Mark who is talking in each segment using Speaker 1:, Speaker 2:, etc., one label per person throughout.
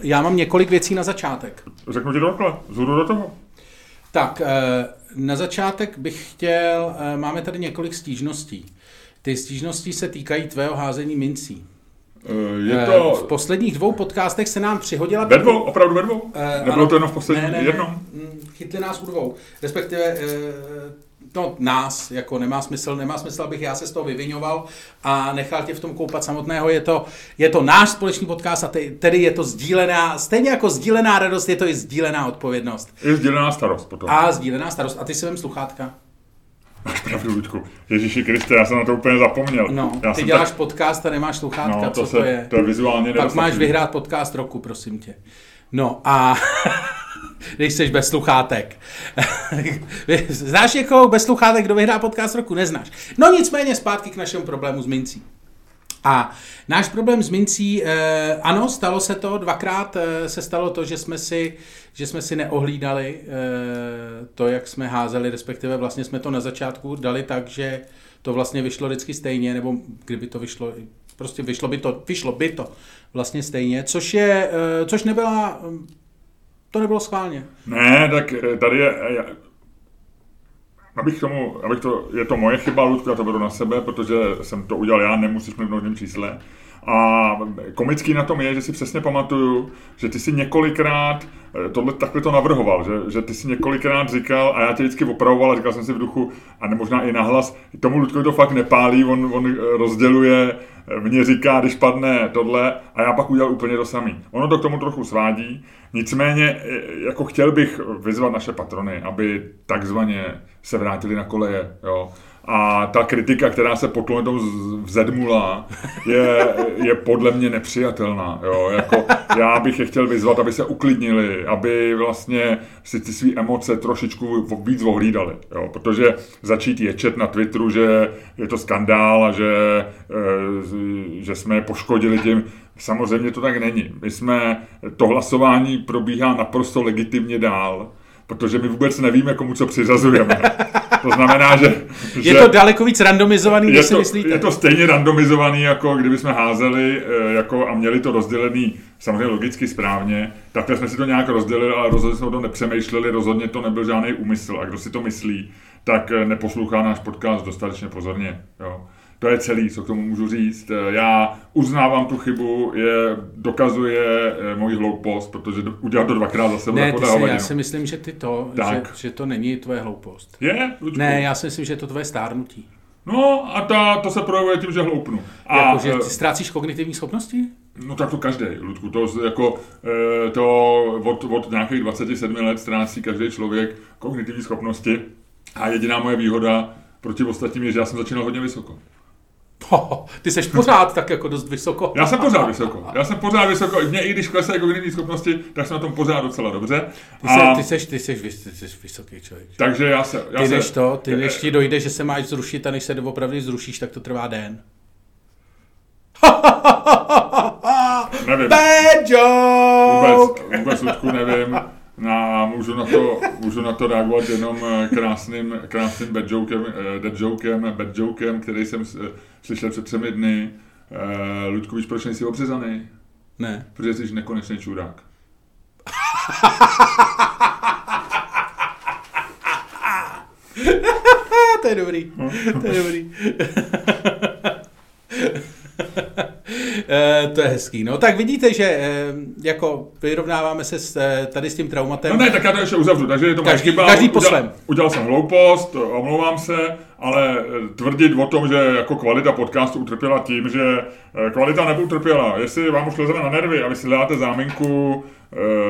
Speaker 1: Já mám několik věcí na začátek.
Speaker 2: Řeknu ti dokle, zůru do toho.
Speaker 1: Tak, eh, na začátek bych chtěl, eh, máme tady několik stížností. Ty stížnosti se týkají tvého házení mincí.
Speaker 2: Eh, Je to...
Speaker 1: V posledních dvou podcastech se nám přihodila...
Speaker 2: Ve dvou? Opravdu ve dvou? Nebylo
Speaker 1: ano.
Speaker 2: to jenom v posledním
Speaker 1: ne, ne,
Speaker 2: jednom?
Speaker 1: Mm, Chytli nás u dvou. Respektive no, nás, jako nemá smysl, nemá smysl, abych já se z toho vyvinoval a nechal tě v tom koupat samotného. Je to, je to náš společný podcast a te- tedy je to sdílená, stejně jako sdílená radost, je to i sdílená odpovědnost.
Speaker 2: Je sdělená starost potom.
Speaker 1: A sdílená starost. A ty si vem sluchátka.
Speaker 2: Máš pravdu, Luďku. Ježíši Kriste, já jsem na to úplně zapomněl.
Speaker 1: No,
Speaker 2: já
Speaker 1: ty děláš
Speaker 2: tak...
Speaker 1: podcast a nemáš sluchátka,
Speaker 2: No,
Speaker 1: co
Speaker 2: to,
Speaker 1: to,
Speaker 2: se,
Speaker 1: je?
Speaker 2: to je vizuálně
Speaker 1: Pak máš vyhrát podcast roku, prosím tě. No a když jsi bez sluchátek. Znáš někoho bez sluchátek, kdo vyhrá podcast roku? Neznáš. No nicméně zpátky k našemu problému s mincí. A náš problém s mincí, eh, ano, stalo se to, dvakrát eh, se stalo to, že jsme si, že jsme si neohlídali eh, to, jak jsme házeli, respektive vlastně jsme to na začátku dali tak, že to vlastně vyšlo vždycky stejně, nebo kdyby to vyšlo, prostě vyšlo by to, vyšlo by to vlastně stejně, což je, eh, což nebyla, to nebylo schválně.
Speaker 2: Ne, tak eh, tady je... Já, abych tomu, abych to, je to moje chyba, Ludku, já to beru na sebe, protože jsem to udělal já, nemusíš mi v množném čísle. A komický na tom je, že si přesně pamatuju, že ty si několikrát eh, tohle takhle to navrhoval, že, že ty si několikrát říkal a já tě vždycky opravoval a říkal jsem si v duchu, a ne, možná i nahlas, tomu Ludkovi to fakt nepálí, on, on eh, rozděluje, eh, mě říká, když padne tohle a já pak udělal úplně to samý. Ono to k tomu trochu svádí, nicméně jako chtěl bych vyzvat naše patrony, aby takzvaně se vrátili na koleje, jo. A ta kritika, která se tom vzedmula, je, je podle mě nepřijatelná. Jo? Jako, já bych je chtěl vyzvat, aby se uklidnili, aby vlastně si ty své emoce trošičku víc ohlídali. Jo? Protože začít ječet na Twitteru, že je to skandál a že, eh, že jsme je poškodili tím, samozřejmě to tak není. My jsme, to hlasování probíhá naprosto legitimně dál, protože my vůbec nevíme, komu co přiřazujeme. To znamená, že...
Speaker 1: Je
Speaker 2: že
Speaker 1: to daleko víc randomizovaný, než si
Speaker 2: to,
Speaker 1: myslíte.
Speaker 2: je to stejně randomizovaný, jako kdyby jsme házeli eh, jako, a měli to rozdělený samozřejmě logicky správně. Takhle jsme si to nějak rozdělili, ale rozhodně jsme o tom nepřemýšleli, rozhodně to nebyl žádný úmysl. A kdo si to myslí, tak eh, neposlouchá náš podcast dostatečně pozorně. Jo. To je celý, co k tomu můžu říct. Eh, Já uznávám tu chybu, je, dokazuje eh, moji hloupost, protože do, udělat to dvakrát za sebou
Speaker 1: Ne, ty si, já si myslím, že ty to, že,
Speaker 2: Tak.
Speaker 1: že to není tvoje hloupost.
Speaker 2: Je, Luďku?
Speaker 1: Ne, já si myslím, že je to tvoje stárnutí.
Speaker 2: No a ta, to se projevuje tím, že hloupnu. A,
Speaker 1: Jako, že
Speaker 2: eh,
Speaker 1: ty ztrácíš kognitivní schopnosti?
Speaker 2: No tak to každý, Ludku, to jako to od, od nějakých 27 let ztrácí každý člověk kognitivní schopnosti a jediná moje výhoda proti ostatním je, že já jsem začínal hodně vysoko.
Speaker 1: Ho, ty seš pořád tak jako dost vysoko.
Speaker 2: Já jsem pořád vysoko. Já jsem pořád vysoko. Mě i když klesají kognitivní schopnosti, tak jsem na tom pořád docela dobře.
Speaker 1: Ty, se, ty, seš, ty, seš, vys- ty seš vysoký člověk.
Speaker 2: takže já se... Já
Speaker 1: Ty
Speaker 2: se,
Speaker 1: než to, ty než ti dojde, že se máš zrušit a než se opravdu zrušíš, tak to trvá den.
Speaker 2: Nevím.
Speaker 1: Bad joke!
Speaker 2: Vůbec, vůbec Ludku nevím. Na, můžu, na to, můžu na to reagovat jenom eh, krásným, krásným bad jokem, eh, dead jokem, bad jokem, který jsem eh, slyšel před třemi dny. Ludku, víš, proč nejsi obřezaný?
Speaker 1: Ne.
Speaker 2: Protože jsi nekonečný čurák.
Speaker 1: A, to je dobrý. To je dobrý. Eh, to je hezký. No tak vidíte, že eh, jako vyrovnáváme se s, eh, tady s tím traumatem.
Speaker 2: No ne, tak já to ještě uzavřu, takže je to
Speaker 1: Každý-
Speaker 2: chyba.
Speaker 1: každý po
Speaker 2: Udělal-. Udělal jsem hloupost, omlouvám se, ale tvrdit o tom, že jako kvalita podcastu utrpěla tím, že kvalita neutrpěla. Jestli vám už lezeme na nervy a vy si hledáte záminku,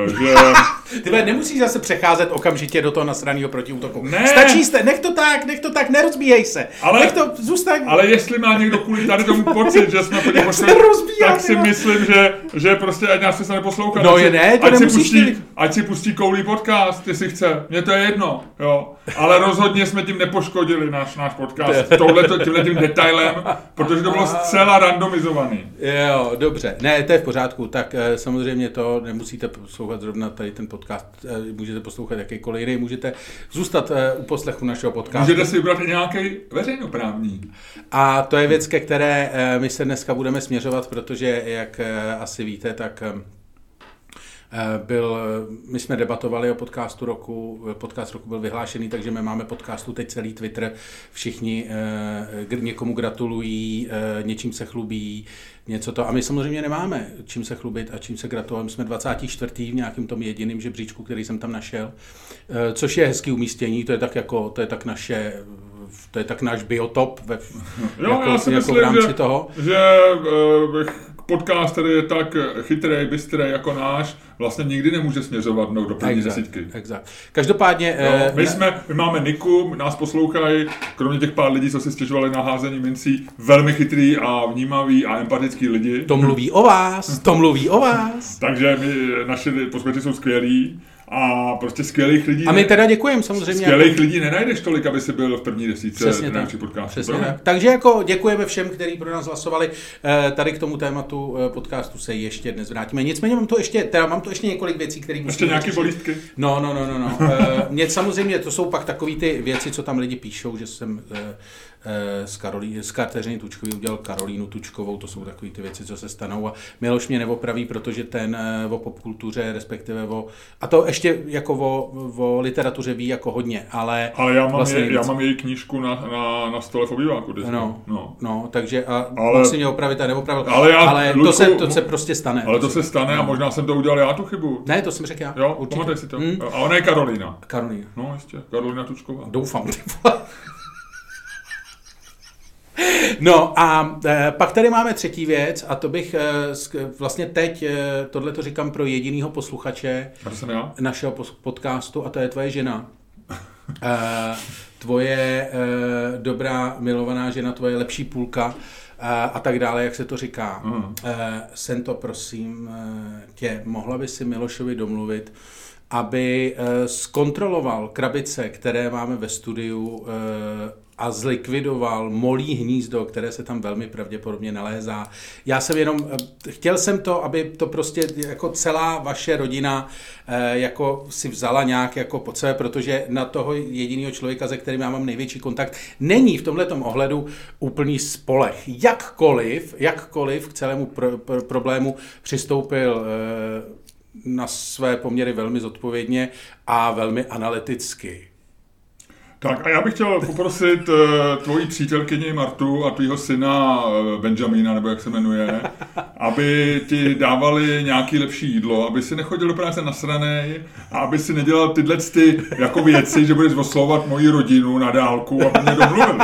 Speaker 2: že...
Speaker 1: Ty nemusíš zase přecházet okamžitě do toho nasraného protiútoku.
Speaker 2: Ne.
Speaker 1: Stačí jste, nech to tak, nech to tak, nerozbíjej se.
Speaker 2: Ale-
Speaker 1: nech to, zůstaň.
Speaker 2: Ale jestli má někdo kvůli tady tomu pocit, že jsme po něm
Speaker 1: se rozbíjá,
Speaker 2: tak si myslím, že, že prostě ať nás přestane neposlouchat.
Speaker 1: No je ne, to
Speaker 2: ať si, pustí,
Speaker 1: ty.
Speaker 2: ať si pustí koulí podcast, jestli chce. Mně to je jedno, jo. Ale rozhodně jsme tím nepoškodili náš, náš podcast touhleto, tímhle tím detailem, protože to bylo zcela randomizovaný.
Speaker 1: Jo, dobře. Ne, to je v pořádku. Tak eh, samozřejmě to nemusíte poslouchat zrovna tady ten podcast. eh, Můžete poslouchat jakýkoliv jiný. Můžete zůstat eh, u poslechu našeho podcastu.
Speaker 2: Můžete si vybrat nějaký veřejnoprávní.
Speaker 1: A to je věc, ke které eh, my se dneska budeme směřovat, protože jak asi víte, tak byl, my jsme debatovali o podcastu roku, podcast roku byl vyhlášený, takže my máme podcastu teď celý Twitter, všichni eh, někomu gratulují, eh, něčím se chlubí, něco to. A my samozřejmě nemáme čím se chlubit a čím se gratulovat. My jsme 24. v nějakém tom jediném žebříčku, který jsem tam našel, což je hezký umístění, to je tak jako, to je tak naše to je tak náš biotop ve,
Speaker 2: jo, jako, já si jako myslím, v rámci že, toho. že uh, podcast, který je tak chytrý, bystrý jako náš, vlastně nikdy nemůže směřovat do první exact, desítky.
Speaker 1: Exakt. Každopádně...
Speaker 2: No, eh, my, jsme, my máme Niku, nás poslouchají, kromě těch pár lidí, co si stěžovali na házení mincí, velmi chytrý a vnímavý a empatický lidi.
Speaker 1: To mluví o vás, to mluví o vás.
Speaker 2: Takže my, naši posluchači jsou skvělí a prostě skvělých lidí.
Speaker 1: A my teda děkujeme samozřejmě.
Speaker 2: Skvělých jako... lidí nenajdeš tolik, aby si byl v první desíce
Speaker 1: Přesně tak. podcastu. Přesně tak. Takže jako děkujeme všem, kteří pro nás hlasovali. Eh, tady k tomu tématu eh, podcastu se ještě dnes vrátíme. Nicméně mám to ještě, teda mám to ještě několik věcí, které
Speaker 2: Ještě nějaké bolístky?
Speaker 1: No, no, no, no. no. Eh, mě samozřejmě, to jsou pak takové ty věci, co tam lidi píšou, že jsem Eh, s, Karolí, s Kateřiny Tučkový udělal Karolínu Tučkovou, to jsou takové ty věci, co se stanou a Miloš mě neopraví, protože ten eh, o popkultuře, respektive o, a to ještě jako o, o literatuře ví jako hodně, ale...
Speaker 2: Ale já mám, vlastně je, já mám její knížku na, na, na stole v obýváku.
Speaker 1: No, no. no, takže a ale, si mě opravit a neopravil, ale, já, ale Ludku, to, se, to se prostě stane.
Speaker 2: Ale to se stane no. a možná jsem to udělal já tu chybu.
Speaker 1: Ne, to jsem řekl já.
Speaker 2: Jo, určitě. si to. Hmm? A ona je Karolína.
Speaker 1: Karolína.
Speaker 2: No, ještě, Karolína Tučková.
Speaker 1: Doufám, ty No a e, pak tady máme třetí věc a to bych e, vlastně teď, e, tohle to říkám pro jedinýho posluchače našeho podcastu a to je tvoje žena. tvoje dobrá milovaná žena, tvoje lepší půlka a, tak dále, jak se to říká. Mm. Jsem to, prosím tě, mohla by si Milošovi domluvit, aby zkontroloval krabice, které máme ve studiu a zlikvidoval molí hnízdo, které se tam velmi pravděpodobně nalézá. Já jsem jenom, eh, chtěl jsem to, aby to prostě jako celá vaše rodina eh, jako si vzala nějak jako pod sebe, protože na toho jediného člověka, se kterým já mám největší kontakt, není v tomhle ohledu úplný spolech. Jakkoliv, jakkoliv k celému pro, pro, problému přistoupil eh, na své poměry velmi zodpovědně a velmi analyticky.
Speaker 2: Tak a já bych chtěl poprosit uh, tvoji přítelkyni Martu a tvýho syna uh, Benjamina, nebo jak se jmenuje, aby ti dávali nějaký lepší jídlo, aby si nechodil do práce nasranej a aby si nedělal tyhle ty jako věci, že budeš oslovovat moji rodinu na dálku, aby mě domluvili.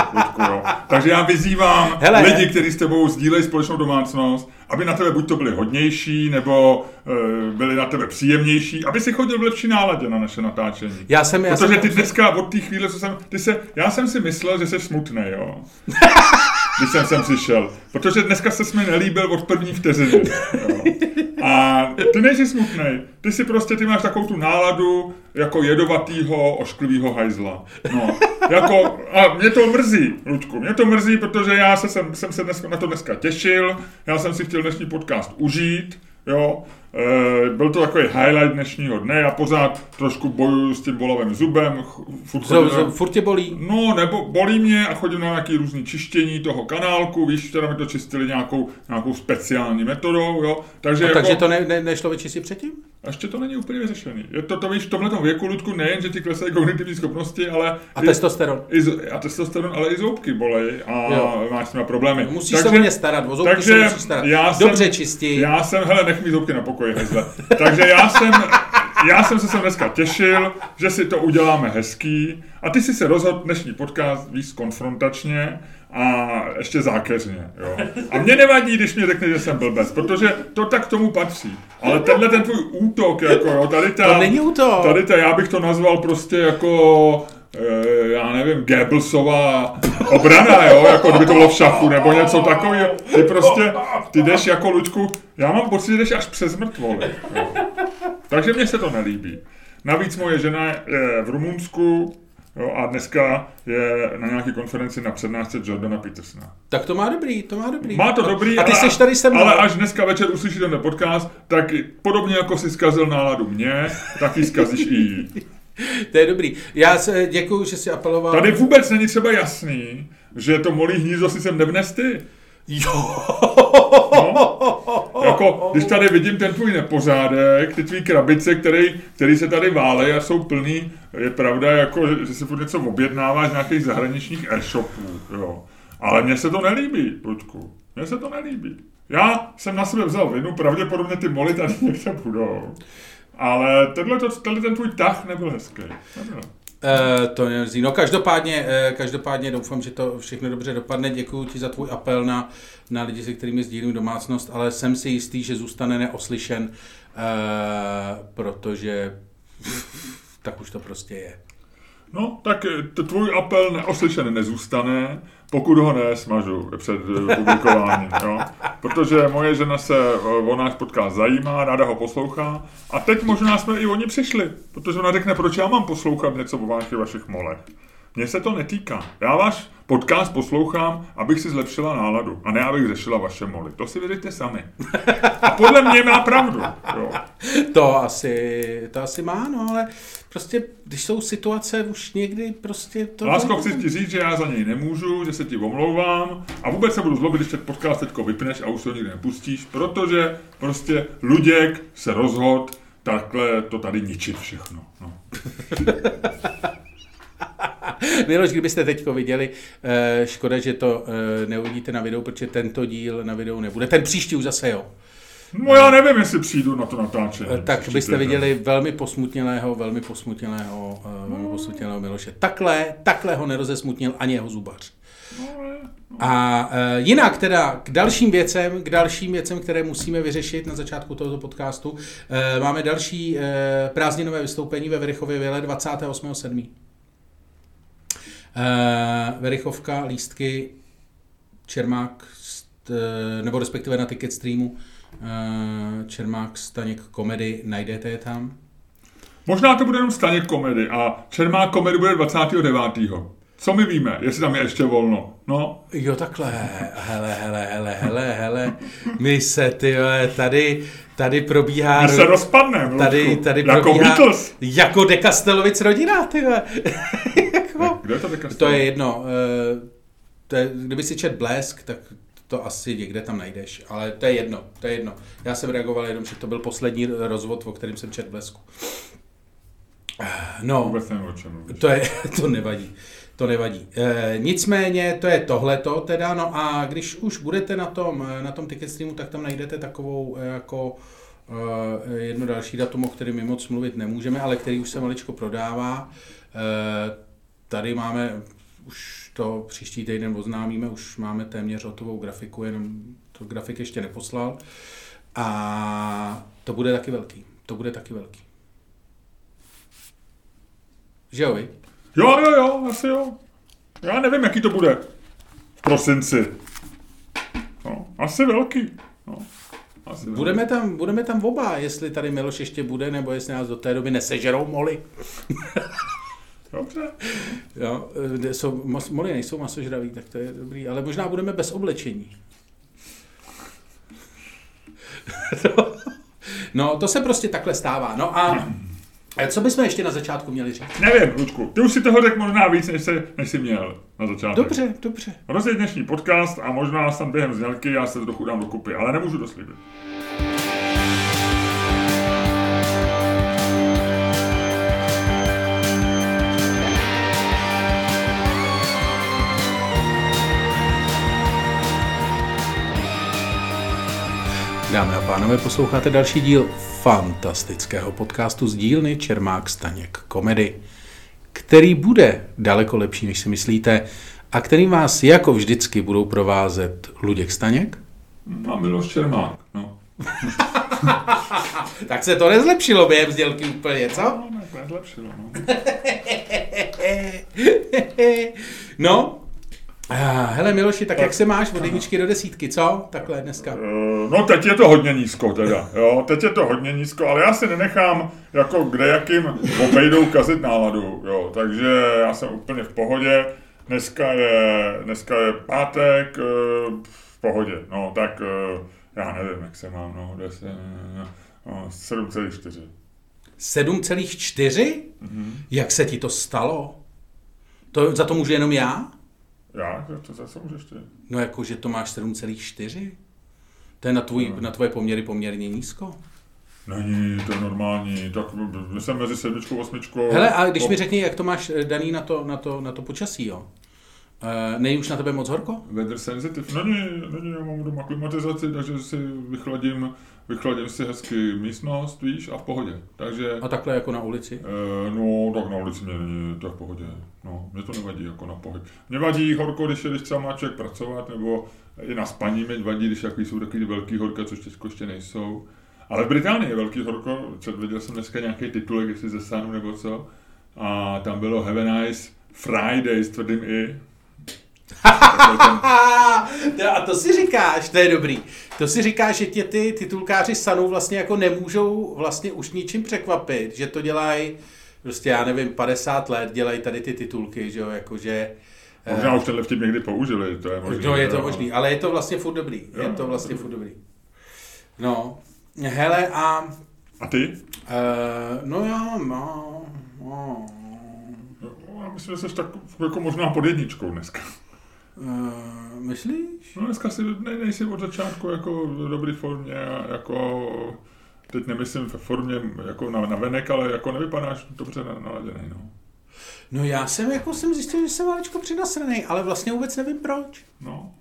Speaker 2: jo. Takže já vyzývám Hele. lidi, kteří s tebou sdílejí společnou domácnost, aby na tebe buď to byli hodnější, nebo e, byli na tebe příjemnější, aby si chodil v lepší náladě na naše natáčení.
Speaker 1: Já jsem, já
Speaker 2: Protože
Speaker 1: jsem,
Speaker 2: ty dneska od té chvíle, co jsem, ty se, já jsem si myslel, že jsi smutný, jo. když jsem sem přišel. Protože dneska se mi nelíbil od první vteřiny. Jo. A ty nejsi smutný. Ty si prostě, ty máš takovou tu náladu jako jedovatýho, ošklivýho hajzla. No, jako, a mě to mrzí, Ludku, mě to mrzí, protože já se, jsem, jsem se dneska, na to dneska těšil, já jsem si chtěl dnešní podcast užít, jo, e, byl to takový highlight dnešního dne, já pořád trošku bojuju s tím bolavým zubem.
Speaker 1: Furt, chodím, so, furt tě bolí?
Speaker 2: No, nebo bolí mě a chodím na nějaké různé čištění toho kanálku, víš, teda mi to čistili nějakou, nějakou speciální metodou, jo.
Speaker 1: Takže, jako, takže to ne, ne, nešlo vyčistit předtím?
Speaker 2: Ještě to není úplně vyřešený. Je to, to víš, v tomhle věku, Ludku, nejen, že ti klesají kognitivní schopnosti, ale...
Speaker 1: A i, testosteron.
Speaker 2: I, a testosteron, ale i zoubky bolej a jo. máš s problémy.
Speaker 1: Musíš takže, se o ně starat, o zoubky takže se musíš starat. Já Dobře jsem, čistí.
Speaker 2: Já jsem, hele, nech mi zoubky na pokoji, hezle. takže já jsem, já jsem se sem dneska těšil, že si to uděláme hezký a ty si se rozhodl dnešní podcast víc konfrontačně a ještě zákeřně. Jo. A mě nevadí, když mi řekne, že jsem blbec, protože to tak tomu patří. Ale tenhle ten tvůj útok, jako jo, tady ta...
Speaker 1: To není útok.
Speaker 2: Tady ta, já bych to nazval prostě jako e, já nevím, Goebbelsová obrana, jo, jako kdyby to bylo v šachu, nebo něco takového. Ty prostě, ty jdeš jako Luďku, já mám pocit, že jdeš až přes mrtvoly. Jo. Takže mně se to nelíbí. Navíc moje žena je v Rumunsku, Jo, a dneska je na nějaké konferenci na přednášce Jordana Petersona.
Speaker 1: Tak to má dobrý, to má dobrý.
Speaker 2: Má to dobrý,
Speaker 1: a ty ale, tady se mnou.
Speaker 2: ale až dneska večer uslyší ten podcast, tak podobně jako si zkazil náladu mě, tak ji zkazíš i jí.
Speaker 1: To je dobrý. Já se děkuju, že jsi apeloval.
Speaker 2: Tady vůbec není třeba jasný, že to molí hnízdo si sem nevnes ty.
Speaker 1: Jo.
Speaker 2: No, jako, když tady vidím ten tvůj nepořádek, ty tvý krabice, který, který se tady válej a jsou plný, je pravda, jako, že si furt něco objednáváš z nějakých zahraničních e-shopů, jo. Ale mně se to nelíbí, Ludku. Mně se to nelíbí. Já jsem na sebe vzal vinu, pravděpodobně ty moly tady někde budou. Ale tenhle, to, tenhle ten tvůj tah nebyl hezký. Nebyl.
Speaker 1: Uh, to nerzí. No každopádně, uh, každopádně doufám, že to všechno dobře dopadne. Děkuji ti za tvůj apel na, na lidi, se kterými sdílím domácnost, ale jsem si jistý, že zůstane neoslyšen, uh, protože tak už to prostě je.
Speaker 2: No, tak tvůj apel neoslyšen nezůstane, pokud ho nesmažu před publikováním, jo? Protože moje žena se o náš podcast zajímá, ráda ho poslouchá a teď možná jsme i oni přišli, protože ona řekne, proč já mám poslouchat něco o vašich, vašich molech. Mně se to netýká. Já váš podcast poslouchám, abych si zlepšila náladu a ne abych řešila vaše moly. To si vyřešte sami. A podle mě má pravdu. Jo.
Speaker 1: To asi, to asi má, no ale prostě, když jsou situace už někdy prostě to...
Speaker 2: Lásko, chci ti říct, že já za něj nemůžu, že se ti omlouvám a vůbec se budu zlobit, když ten podcast teďko vypneš a už se ho nikdy nepustíš, protože prostě Luděk se rozhodl takhle to tady ničit všechno. No.
Speaker 1: Miloš, kdybyste teď viděli, eh, škoda, že to eh, neuvidíte na videu, protože tento díl na videu nebude. Ten příští už zase jo.
Speaker 2: No já nevím, jestli přijdu na to natáčení.
Speaker 1: Eh, tak byste viděli velmi posmutnělého, velmi posmutnělého, velmi posmutnělého Miloše. Takhle, takhle ho nerozesmutnil ani jeho zubař. A e, jinak teda k dalším věcem, k dalším věcem, které musíme vyřešit na začátku tohoto podcastu, e, máme další e, prázdninové vystoupení ve Verichově Vile 28.7. Uh, Verichovka, lístky, Čermák, st, nebo respektive na ticket streamu, uh, Čermák, Staněk, komedy, najdete je tam.
Speaker 2: Možná to bude jenom Staněk komedy a Čermák komedy bude 29. Co my víme, jestli tam je ještě volno? No.
Speaker 1: Jo, takhle. Hele, hele, hele, hele, hele. My se, ty tady, tady probíhá...
Speaker 2: My se rozpadneme,
Speaker 1: Tady, tady
Speaker 2: jako
Speaker 1: probíhá...
Speaker 2: Beatles.
Speaker 1: Jako De Castelovic rodina, ty
Speaker 2: Kde je to De
Speaker 1: To je jedno. eh, To je, kdyby si čet Blesk, tak to asi někde tam najdeš, ale to je jedno, to je jedno. Já jsem reagoval jenom, že to byl poslední rozvod, o kterém jsem čet Blesku. No,
Speaker 2: Vůbec nevím, o čem
Speaker 1: to, je, to nevadí. To nevadí. E, nicméně to je tohleto teda, no a když už budete na tom, na tom ticket streamu, tak tam najdete takovou jako e, jedno další datum, o kterém my moc mluvit nemůžeme, ale který už se maličko prodává. E, tady máme, už to příští týden oznámíme, už máme téměř hotovou grafiku, jenom to grafik ještě neposlal. A to bude taky velký. To bude taky velký. Že jo, vy?
Speaker 2: Jo, jo, jo, asi jo. Já nevím, jaký to bude v prosinci. No, asi velký. No, asi
Speaker 1: budeme, velký. tam, budeme tam oba, jestli tady Miloš ještě bude, nebo jestli nás do té doby nesežerou moly.
Speaker 2: Dobře.
Speaker 1: Jo, jsou, moly nejsou masožraví, tak to je dobrý, ale možná budeme bez oblečení. no, to se prostě takhle stává. No a co bychom ještě na začátku měli říct?
Speaker 2: Nevím, Ludku, ty už si toho řekl možná víc, než, se, než jsi měl na začátku.
Speaker 1: Dobře, dobře.
Speaker 2: Rozjeď dnešní podcast a možná jsem během znělky, já se trochu dám dokupy, ale nemůžu to slíbit.
Speaker 1: Dámy a pánové, posloucháte další díl fantastického podcastu z dílny Čermák Staněk Komedy, který bude daleko lepší, než si myslíte, a kterým vás jako vždycky budou provázet Luděk Staněk.
Speaker 2: A Miloš Čermák, no.
Speaker 1: tak se to nezlepšilo během sdělky úplně, co?
Speaker 2: No, nezlepšilo, no.
Speaker 1: no, Hele Miloši, tak, tak jak se máš od jedničky do desítky, co? Takhle dneska.
Speaker 2: Uh, no teď je to hodně nízko teda, jo, teď je to hodně nízko, ale já si nenechám jako kde jakým obejdou kazit náladu, jo, takže já jsem úplně v pohodě, dneska je, dneska je pátek, uh, v pohodě, no, tak uh, já nevím, jak se mám, no, 10, no 7,4.
Speaker 1: 7,4? Mm-hmm. Jak se ti to stalo? To, za to můžu jenom já?
Speaker 2: Já? To zase můžeš ty.
Speaker 1: No jako, že to máš 7,4? To je na, tvůj,
Speaker 2: No.
Speaker 1: na tvoje poměry poměrně nízko.
Speaker 2: Není, to je normální. Tak jsem mezi sedmičkou a osmičkou.
Speaker 1: Hele, a když
Speaker 2: Po-
Speaker 1: mi řekni, jak to máš eh, daný na to, na to, na to počasí, jo? Uh, není už na tebe moc horko?
Speaker 2: Weather sensitive. Není, není, já mám doma klimatizaci, takže si vychladím, vychladím si hezky místnost, víš, a v pohodě. Takže,
Speaker 1: A takhle jako na ulici?
Speaker 2: eh, no, tak na ulici mě není, to je v pohodě. No, mě to nevadí jako na pohyb. Mě vadí horko, když, je, když třeba má člověk pracovat, nebo i na spaní mě vadí, když jaký jsou takový velký horka, což teď ještě nejsou. Ale v Británii je velký horko, co- viděl jsem dneska nějaký titulek, jestli ze Sunu nebo co, a tam bylo Have a nice Friday s tvrdým i. Ten-
Speaker 1: a to si říkáš, to je dobrý. To si říkáš, že tě ty titulkáři Sanu vlastně jako nemůžou vlastně už ničím překvapit, že to dělají prostě já nevím, 50 let dělají tady ty titulky, že jo, jakože... eh,
Speaker 2: Možná už tenhle vtip někdy použili, to je možný.
Speaker 1: No, je to možný, ale je to vlastně furt dobrý. Je
Speaker 2: Jo,
Speaker 1: to vlastně
Speaker 2: to
Speaker 1: furt dobrý. No, hele a...
Speaker 2: A ty?
Speaker 1: Uh, no já mám... No, no,
Speaker 2: No, Já myslím, že jsi tak jako možná pod jedničkou dneska.
Speaker 1: Uh, myslíš?
Speaker 2: No dneska si ne, nejsi od začátku jako v dobré formě, a jako teď nemyslím ve formě jako na, na venek, ale jako nevypadáš dobře na- naladěný, no.
Speaker 1: No já jsem jako jsem zjistil, že jsem maličko přinasranej, ale vlastně vůbec nevím proč.
Speaker 2: No.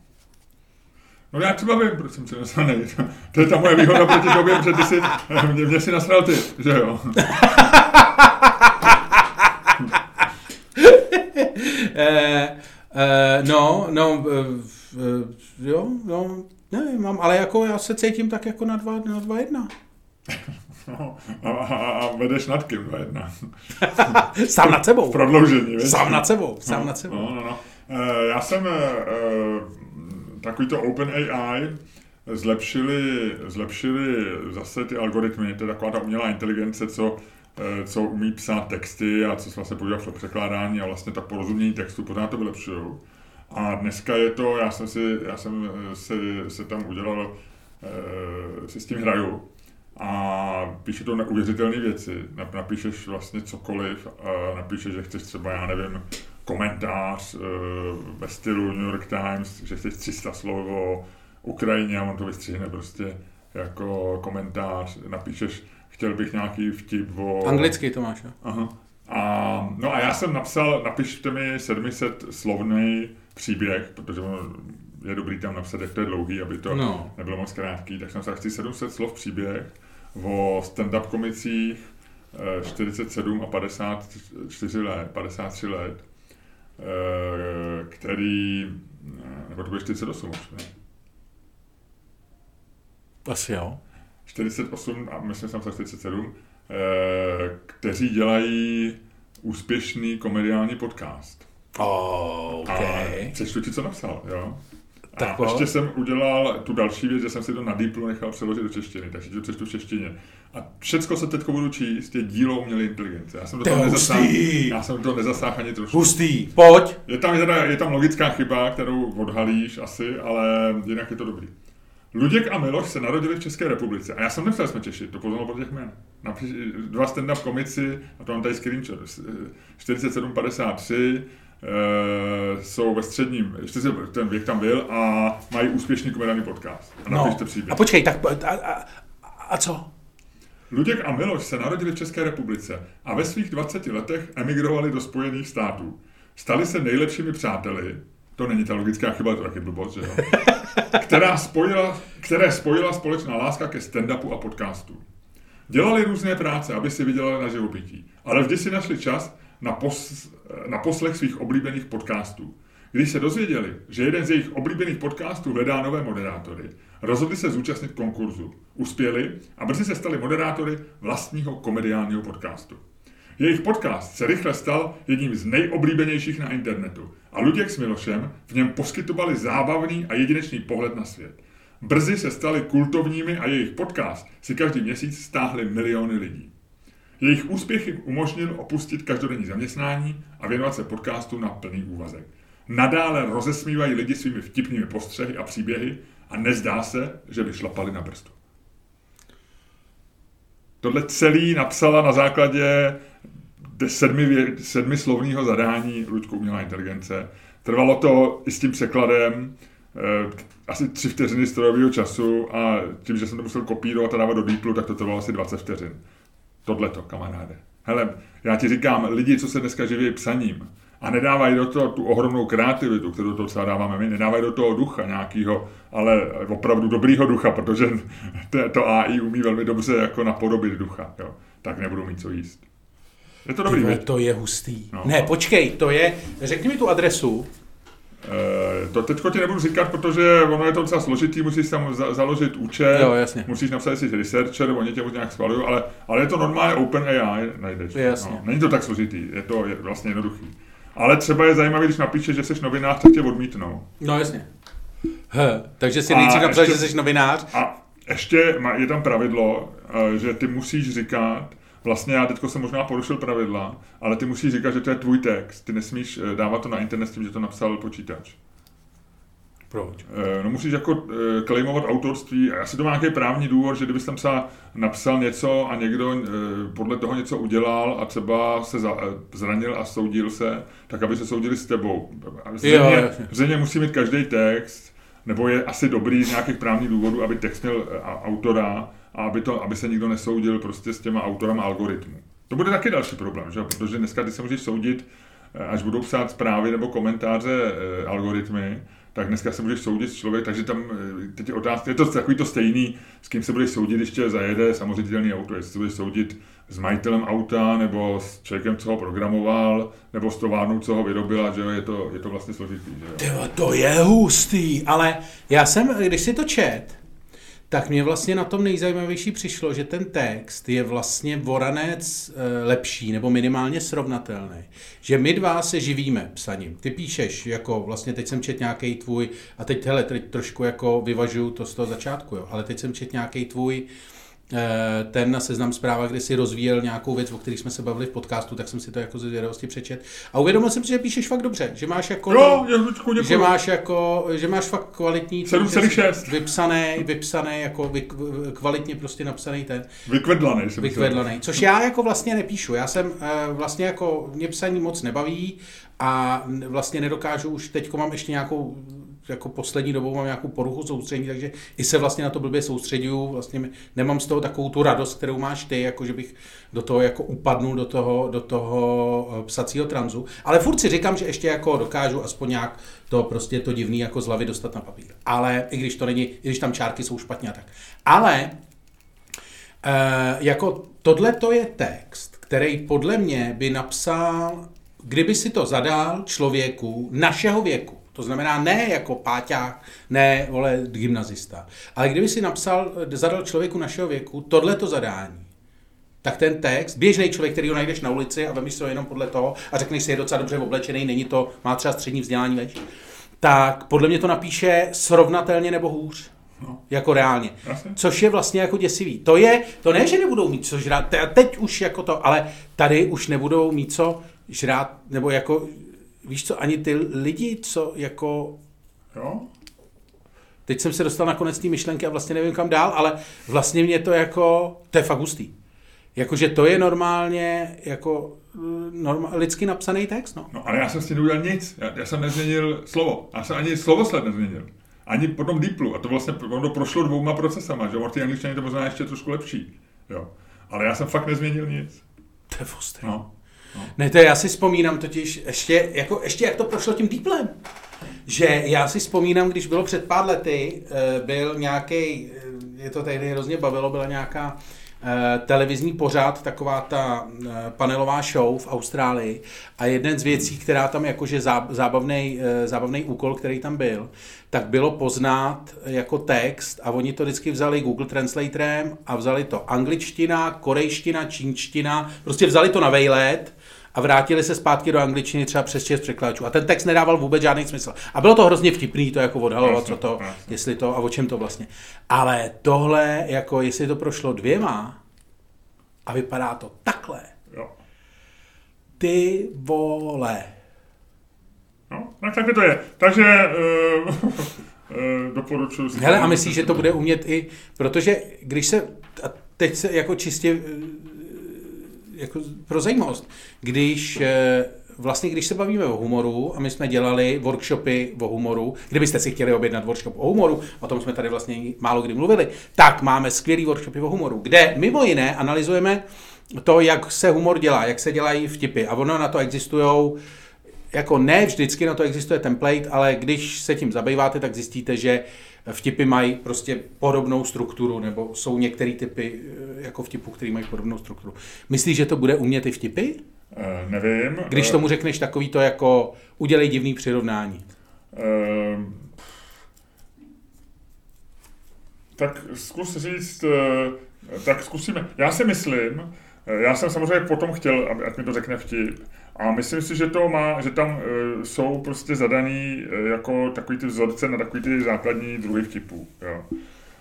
Speaker 2: No já třeba vím, proč jsem si nasranej. To je ta moje výhoda proti tobě, protože ty si, mě, mě si nasral ty, že jo.
Speaker 1: Eh, eh, no, no, eh, eh, jo, no, nevím, mám, ale jako já se cítím tak jako na dva, na dva jedna.
Speaker 2: No, a, a, vedeš nad kým, dva jedna.
Speaker 1: Sám nad sebou.
Speaker 2: Prodloužení, víš?
Speaker 1: Sám nad sebou, sám
Speaker 2: no,
Speaker 1: nad sebou.
Speaker 2: No, no, no. Já jsem uh, takový to OpenAI zlepšili, zlepšili zase ty algoritmy, to je taková ta umělá inteligence, co, co umí psát texty a co se vlastně používá v překládání a vlastně tak porozumění textu, pořád to vylepšují. A dneska je to, já jsem si, já jsem eh, se, se tam udělal, eh, si s tím hraju a píše to neuvěřitelné věci. Nap- Napíšeš vlastně cokoliv, napíšeš, že chceš třeba, já nevím, komentář eh, ve stylu New York Times, že chceš 300 slov o Ukrajině a on to vystřihne prostě jako komentář. Napíšeš, chtěl bych nějaký vtip o...
Speaker 1: Anglicky to máš, jo?
Speaker 2: Aha. A, no a já jsem napsal, napište mi 700 slovný příběh, protože je dobrý tam napsat, jak to je dlouhý, aby to
Speaker 1: No.
Speaker 2: nebylo moc krátký, tak jsem napsal chci 700 slov příběh o stand-up komicích eh, 47 a 54 let, 53 let, eh, který, eh, nebo to bude 48 už, ne?
Speaker 1: Asi jo.
Speaker 2: 48 a myslím, že jsem napsal 47, eh, kteří dělají úspěšný komediální podcast.
Speaker 1: Oh, OK.
Speaker 2: A přečtu ti, co napsal, jo?
Speaker 1: Tak
Speaker 2: a ještě jsem udělal tu další věc, že jsem si to na Deeplu nechal přeložit do češtiny, takže to přečtu v češtině. A všecko, co teď budu číst, je dílo umělé inteligence. Já jsem do
Speaker 1: To
Speaker 2: toho nezasáhl, já jsem do toho nezasáhl ani trošku.
Speaker 1: Hustý, pojď.
Speaker 2: Je tam, je tam logická chyba, kterou odhalíš asi, ale jinak je to dobrý. Luděk a Miloš se narodili v České republice. A já jsem nechtěl jsme Češi, to poznal po těch jmen. Napříč, dva stand-up komici, a to mám tady screenshot, 4753, e, jsou ve středním, ještě se ten věk tam byl a mají úspěšný komediální podcast. A
Speaker 1: No.
Speaker 2: napište příběh.
Speaker 1: A počkej, tak a, a, a co?
Speaker 2: Luděk a Miloš se narodili v České republice a ve svých 20 letech emigrovali do Spojených států. Stali se nejlepšími přáteli, to není ta logická chyba, to je taky blbost, že jo? Která spojila, které spojila společná láska ke stand-upu a podcastu. Dělali různé práce, aby si vydělali na živobytí, ale vždy si našli čas na, pos, na poslech svých oblíbených podcastů. Když se dozvěděli, že jeden z jejich oblíbených podcastů hledá nové moderátory, rozhodli se zúčastnit konkurzu. Uspěli a brzy se stali moderátory vlastního komediálního podcastu. Jejich podcast se rychle stal jedním z nejoblíbenějších na internetu a Luděk s Milošem v něm poskytovali zábavný a jedinečný pohled na svět. Brzy se stali kultovními a jejich podcast si každý měsíc stáhly miliony lidí. Jejich úspěch jim umožnil opustit každodenní zaměstnání a věnovat se podcastu na plný úvazek. Nadále rozesmívají lidi svými vtipnými postřehy a příběhy a nezdá se, že by šlapali na brzdu. Tohle celý napsala na základě sedmi, sedmi slovního zadání Luďku umělá inteligence. Trvalo to i s tím překladem eh, asi tři vteřiny strojového času a tím, že jsem to musel kopírovat a dávat do Deeplu, tak to trvalo asi 20 vteřin. Tohle to, kamaráde. Hele, já ti říkám, lidi, co se dneska živí psaním a nedávají do toho tu ohromnou kreativitu, kterou toho třeba dáváme my, nedávají do toho ducha nějakého, ale opravdu dobrýho ducha, protože to, to AI umí velmi dobře jako napodobit ducha, jo. tak nebudou mít co jíst. Je to dobrý,
Speaker 1: Tyhle,
Speaker 2: věc.
Speaker 1: to je hustý.
Speaker 2: No.
Speaker 1: Ne, počkej, to je, řekni mi tu adresu.
Speaker 2: Eh, To teďko ti nebudu říkat, protože ono je to docela složitý, musíš tam za, založit účet,
Speaker 1: Jo, jasně.
Speaker 2: musíš napsat, jsi researcher, oni tě nějak schvalují, ale, ale je to normálně Open AI, najdeš.
Speaker 1: Jasně.
Speaker 2: No, není to tak složitý, je to je vlastně jednoduchý. Ale třeba je zajímavé, když napíšeš, že jsi novinář, tak tě odmítnou.
Speaker 1: No jasně. H, takže si nejdřív napsal, že jsi novinář.
Speaker 2: A ještě je tam pravidlo, eh, že ty musíš říkat, vlastně já teďko jsem možná porušil pravidla, ale ty musíš říkat, že to je tvůj text, ty nesmíš eh, dávat to na internet s tím, že to napsal počítač.
Speaker 1: Proč?
Speaker 2: Eh, No musíš jako eh, claimovat autorství, a asi to má nějaký právní důvod, že kdybys tam třeba napsal něco a někdo eh, podle toho něco udělal a třeba se eh, zranil a soudil se, tak aby se soudili s tebou. Zřejmě, zřejmě musí mít každý text, nebo je asi dobrý z nějakých právních důvodů, aby text měl eh, autora a aby, to, aby se nikdo nesoudil prostě s těma autorama algoritmů. To bude taky další problém, že? protože dneska ty se můžeš soudit, eh, až budou psát zprávy nebo komentáře eh, algoritmy, tak dneska se můžeš soudit s člověk, takže tam eh, teď je otázka, je to takový to stejný, s kým se budeš soudit, když tě zajede samoředitelný auto, jestli se budeš soudit s majitelem auta, nebo s člověkem, co ho programoval, nebo s továrnou, co ho vyrobila, že jo, je to, je to vlastně složitý, že jo.
Speaker 1: Tyjo, to je hustý, ale já jsem, když si to čet, tak mě vlastně na tom nejzajímavější přišlo, že ten text je vlastně voranec eh, lepší nebo minimálně srovnatelný. Že my dva se živíme psaním. Ty píšeš, jako vlastně teď jsem čet nějaký tvůj, a teď hele, teď trošku jako vyvažuju to z toho začátku, jo, ale teď jsem čet nějaký tvůj eh, ten na seznam zpráva, kde si rozvíjel nějakou věc, o které jsme se bavili v podcastu, tak jsem si to jako ze zvědavosti přečet. A uvědomil jsem si, že píšeš fakt dobře, že máš jako...
Speaker 2: Jo, děkuji.
Speaker 1: Že máš jako, že máš fakt kvalitní,
Speaker 2: 7,6.
Speaker 1: vypsaný, vypsaný, jako vy, kvalitně prostě napsaný ten,
Speaker 2: Vykvedlanej jsem
Speaker 1: vykvedlaný, což já jako vlastně nepíšu, já jsem eh, vlastně jako, mě psaní moc nebaví a vlastně nedokážu už, teďko mám ještě nějakou, jako poslední dobou mám nějakou poruchu soustředění, takže i se vlastně na to blbě soustředuju, vlastně nemám z toho takovou tu radost, kterou máš ty, jako že bych do toho jako upadnul do toho, do toho eh, psacího tranzu, ale furt si říkám, že ještě jako dokážu aspoň nějak to prostě to divný jako z hlavy dostat na papír. Ale i když to není, i když tam čárky jsou špatně a tak. Ale Uh, jako tohle to je text, který podle mě by napsal, kdyby si to zadal člověku našeho věku, to znamená ne jako páťák, ne, vole, gymnazista, ale kdyby si napsal, zadal člověku našeho věku tohle to zadání, tak ten text, běžný člověk, který ho najdeš na ulici a vemíš to jenom podle toho a řekneš si, je docela dobře oblečený, není to, má třeba střední vzdělání, več, tak podle mě to napíše srovnatelně nebo hůř.
Speaker 2: No.
Speaker 1: Jako reálně.
Speaker 2: Jasně.
Speaker 1: Což je vlastně jako děsivý. To je, to ne, že nebudou mít co žrát, te- teď už jako to, ale tady už nebudou mít co žrát, nebo jako, víš co, ani ty lidi, co jako
Speaker 2: Jo?
Speaker 1: Teď jsem se dostal na konec té myšlenky a vlastně nevím kam dál, ale vlastně mě to jako, to je fakt hustý. Jakože to je normálně jako norma, lidsky napsaný text, no.
Speaker 2: No ale já jsem s tím neudělal nic. Já, já jsem nezměnil slovo. Já jsem ani slovosled nezměnil. Ani po tom Deeplu. A to vlastně ono prošlo dvouma procesama, že? Té angličtiny to možná ještě trošku lepší. Jo. Ale já jsem fakt nezměnil nic.
Speaker 1: To je.
Speaker 2: No.
Speaker 1: Ne, to já si vzpomínám totiž, ještě, jako, ještě jak to prošlo tím Deeplem. Že já si vzpomínám, když bylo před pár lety, eh, byl nějaký, je to tady hrozně bavilo, byla nějaká eh, televizní pořád, taková ta eh, panelová show v Austrálii a jeden z věcí, která tam jakože zá- zábavný, eh, zábavný úkol, který tam byl, tak bylo poznat jako text a oni to vždycky vzali Google Translatorem a vzali to angličtina, korejština, čínština, prostě vzali to na vejlet a vrátili se zpátky do angličtiny třeba přes šest překladačů. A ten text nedával vůbec žádný smysl. A bylo to hrozně vtipný to jako odhalovat, co to, jestli to a o čem to vlastně. Ale tohle, jako jestli to prošlo dvěma a vypadá to takhle,
Speaker 2: jo.
Speaker 1: ty vole.
Speaker 2: No, tak taky to je. Takže uh, uh, doporučuji.
Speaker 1: Hele, a myslíš, že to bude umět i, protože když se, a teď se jako čistě, eh, jako pro zajímavost, když eh, vlastně, když se bavíme o humoru, a my jsme dělali workshopy o humoru, kdybyste si chtěli objednat workshop o humoru, o tom jsme tady vlastně málo kdy mluvili, tak máme skvělý workshopy o humoru, kde mimo jiné analyzujeme to, jak se humor dělá, jak se dělají vtipy. A ono na to existují jako ne vždycky na to existuje template, ale když se tím zabýváte, tak zjistíte, že vtipy mají prostě podobnou strukturu, nebo jsou některé typy eh, jako vtipů, které mají podobnou strukturu. Myslíš, že to bude umět i vtipy?
Speaker 2: Uh, nevím.
Speaker 1: Když tomu řekneš takový to jako udělej divný přirovnání. Uh,
Speaker 2: tak zkus říct, tak zkusíme. Já si myslím, já jsem samozřejmě potom chtěl, aby, ať mi to řekne vtip, a myslím si, že to má, že tam uh, jsou prostě zadaný uh, jako takový ty vzorce na takový ty základní druhy vtipů. Jo.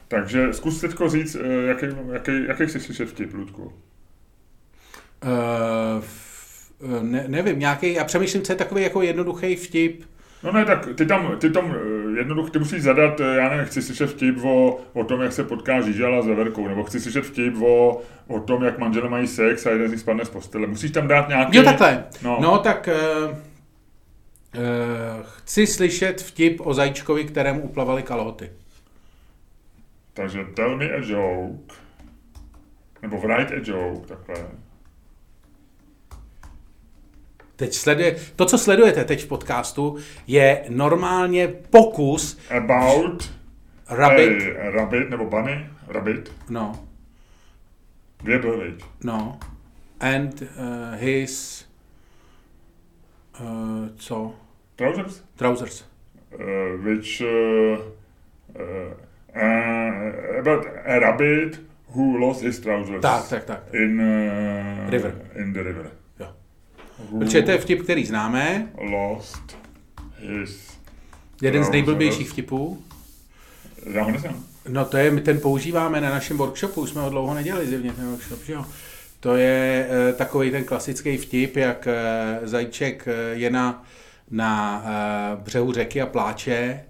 Speaker 2: Takže zkus teď říct, uh, jaký, jaký, jaký chci slyšet vtip, Ludku.
Speaker 1: Uh, ne, nevím, nějaký, já přemýšlím, co je takový jako jednoduchý vtip,
Speaker 2: No ne, tak ty tam, ty tam eh, jednoduch, ty musíš zadat, eh, já nevím, chci slyšet vtip o, o tom, jak se potká Žížala s Veverkou, nebo chci slyšet vtip o, o tom, jak manželé mají sex a jeden z nich spadne z postele. Musíš tam dát nějaký...
Speaker 1: Jo, takhle. No, no tak uh, uh, chci slyšet vtip o zajíčkovi, kterému uplavaly kalhoty.
Speaker 2: Takže tell me a joke, nebo write a joke, takhle.
Speaker 1: Teď sleduje, to, co sledujete teď v podcastu, je normálně pokus...
Speaker 2: About...
Speaker 1: Rabbit.
Speaker 2: Hey, rabbit nebo bunny? Rabbit.
Speaker 1: No.
Speaker 2: Dvě byly,
Speaker 1: No. And uh, his... Uh, co?
Speaker 2: Trousers?
Speaker 1: Trousers.
Speaker 2: Uh, which... Uh, uh, uh, about a rabbit who lost his trousers.
Speaker 1: Tak, tak, tak.
Speaker 2: In, uh,
Speaker 1: river.
Speaker 2: In the river.
Speaker 1: Protože to je vtip, který známe.
Speaker 2: Lost his
Speaker 1: Jeden z nejblbějších vtipů.
Speaker 2: Já ho neznám.
Speaker 1: No to je, my ten používáme na našem workshopu, už jsme ho dlouho nedělali zjevně ten workshop, že jo. To je e, takový ten klasický vtip, jak e, zajíček je na, na e, břehu řeky a pláče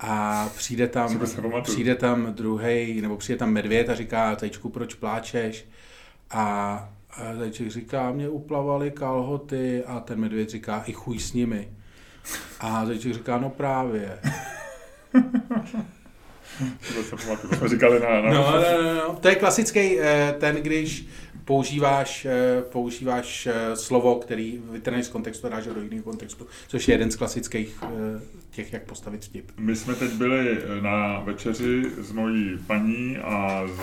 Speaker 1: a přijde tam, přijde tam druhý, nebo přijde tam medvěd a říká, zajíčku, proč pláčeš? A a zajček říká, mě uplavaly kalhoty a ten medvěd říká, i chuj s nimi. A zajček říká, no právě.
Speaker 2: to jsme říkali na, na...
Speaker 1: No, no, no, no. To je klasický eh, ten, když používáš, eh, používáš eh, slovo, který vytrhneš z kontextu a dáš ho do jiného kontextu, což je jeden z klasických těch, jak postavit vtip.
Speaker 2: My jsme teď byli na večeři s mojí paní a s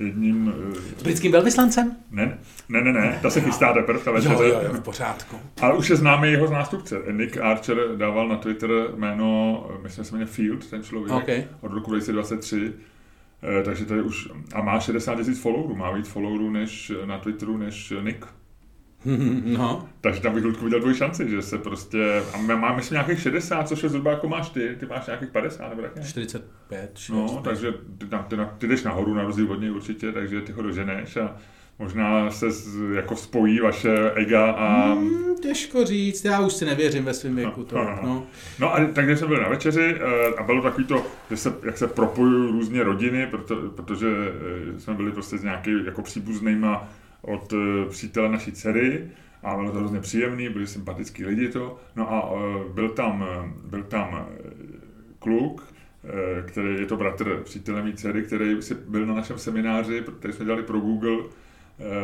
Speaker 2: jedním...
Speaker 1: S britským velvyslancem?
Speaker 2: Ne, ne, ne, ne, ta se chystá teprve ta večeře.
Speaker 1: Jo, jo, jo, v pořádku.
Speaker 2: Ale už je známý jeho nástupce. Nick Archer dával na Twitter jméno, myslím, že se jmenuje Field, ten člověk,
Speaker 1: okay.
Speaker 2: od roku 2023. Eh, takže tady už, a má 60 000 followerů, má víc followerů než na Twitteru, než Nick.
Speaker 1: No.
Speaker 2: Takže tam bych Ludku viděl tvoji šanci, že se prostě, a my máme myslím nějakých 60, což je zhruba jako máš ty, ty máš nějakých 50 nebo tak
Speaker 1: 45, 45.
Speaker 2: No, takže ty, ty, ty jdeš nahoru na rozdíl od něj určitě, takže ty ho doženeš a možná se z, jako spojí vaše ega a...
Speaker 1: Hmm, těžko říct, já už si nevěřím ve svém věku. To, no,
Speaker 2: no. no a takže jsme byli na večeři eh, a bylo takový to, že se, jak se propojují různě rodiny, proto, protože eh, jsme byli prostě s nějaký jako příbuznýma od eh, přítele naší dcery a bylo to hrozně příjemný, byli sympatický lidi to. No a byl tam, byl tam kluk, který je to bratr přítele mý dcery, který byl na našem semináři, který jsme dělali pro Google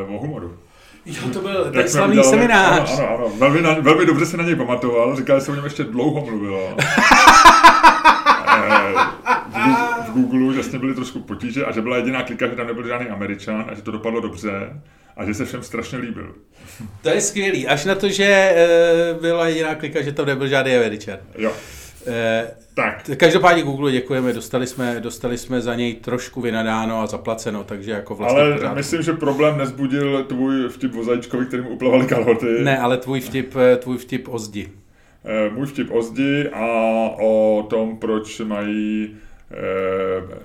Speaker 2: o humoru.
Speaker 1: Jo, to byl ten slavný udělali, seminář.
Speaker 2: Ano, ano, ano. Velmi, na, velmi dobře se na něj pamatoval, říkal, že se o něm ještě dlouho mluvilo. v Google, že byly trošku potíže a že byla jediná klika, že tam nebyl žádný Američan a že to dopadlo dobře a že se všem strašně líbil.
Speaker 1: To je skvělý, až na to, že e, byla jediná klika, že tam nebyl žádný Američan.
Speaker 2: Jo. E, tak.
Speaker 1: Každopádně Google děkujeme, dostali jsme, dostali jsme za něj trošku vynadáno a zaplaceno, takže jako vlastně
Speaker 2: Ale pořádku. myslím, že problém nezbudil tvůj vtip o zajíčkovi, kterým uplavali kalhoty.
Speaker 1: Ne, ale tvůj vtip, eh, tvůj vtip o zdi.
Speaker 2: Můj vtip o zdi a o tom, proč mají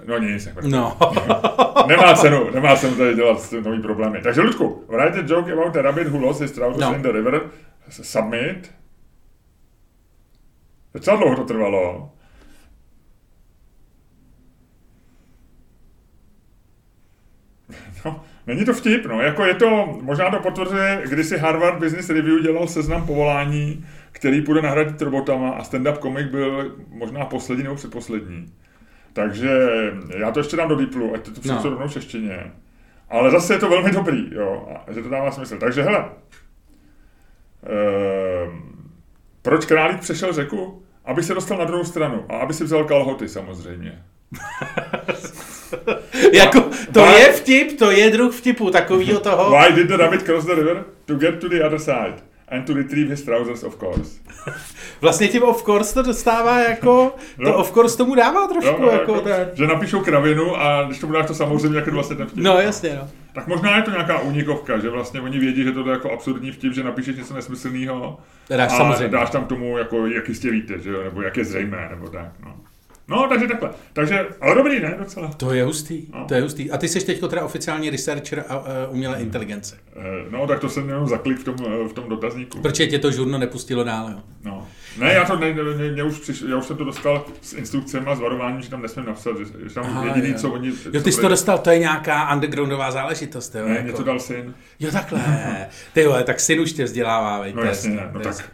Speaker 2: no nic.
Speaker 1: No.
Speaker 2: nemá cenu, nemá cenu tady dělat nový problémy. Takže Ludku, write a joke about a rabbit who lost his trousers no. in the river. Submit. Docela dlouho to trvalo. No, není to vtip, no. Jako je to, možná to potvrzuje, když si Harvard Business Review dělal seznam povolání, který půjde nahradit robotama a stand-up komik byl možná poslední nebo předposlední. Takže já to ještě dám do Deeplu, ať to přečtu no. rovnou v češtině. Ale zase je to velmi dobrý, jo, a že to dává smysl. Takže hele, ehm, proč králík přešel řeku? Aby se dostal na druhou stranu a aby si vzal kalhoty samozřejmě.
Speaker 1: jako, to why, je vtip, to je druh vtipu, takovýho toho.
Speaker 2: Why did the rabbit cross the river? To get to the other side. And to retrieve his trousers, of course.
Speaker 1: Vlastně tím of course to dostává jako, no. to of course tomu dává trošku. No, jako, jako
Speaker 2: ten... Že napíšou kravinu a když tomu dáš to samozřejmě, jako vlastně ten vtip.
Speaker 1: No jasně, no.
Speaker 2: Tak možná je to nějaká únikovka, že vlastně oni vědí, že to je jako absurdní vtip, že napíšeš něco nesmyslného
Speaker 1: dáš,
Speaker 2: a
Speaker 1: samozřejmě.
Speaker 2: dáš tam tomu, jako, jak jistě víte, že jo? nebo jak je zřejmé, nebo tak. No. No, takže takhle. Takže, ale dobrý, ne? Docela.
Speaker 1: To je hustý, no. to je hustý. A ty jsi teď teda oficiální researcher a, uh, umělé inteligence.
Speaker 2: Uh, no, tak to jsem jenom zaklik v tom, v tom dotazníku.
Speaker 1: Proč tě to žurno nepustilo dál, jo?
Speaker 2: No. Ne, já to ne, ne, ne, už přiš, já už jsem to dostal s instrukcemi a s varováním, že tam nesmím napsat, že, že tam Aha, jediný, jo. co oni...
Speaker 1: Jo, ty jsi to dostal, to je nějaká undergroundová záležitost, jo?
Speaker 2: Ne, jako... mě to dal syn.
Speaker 1: Jo, takhle. ty jo, tak syn už tě vzdělává, veď.
Speaker 2: No jasně, no tak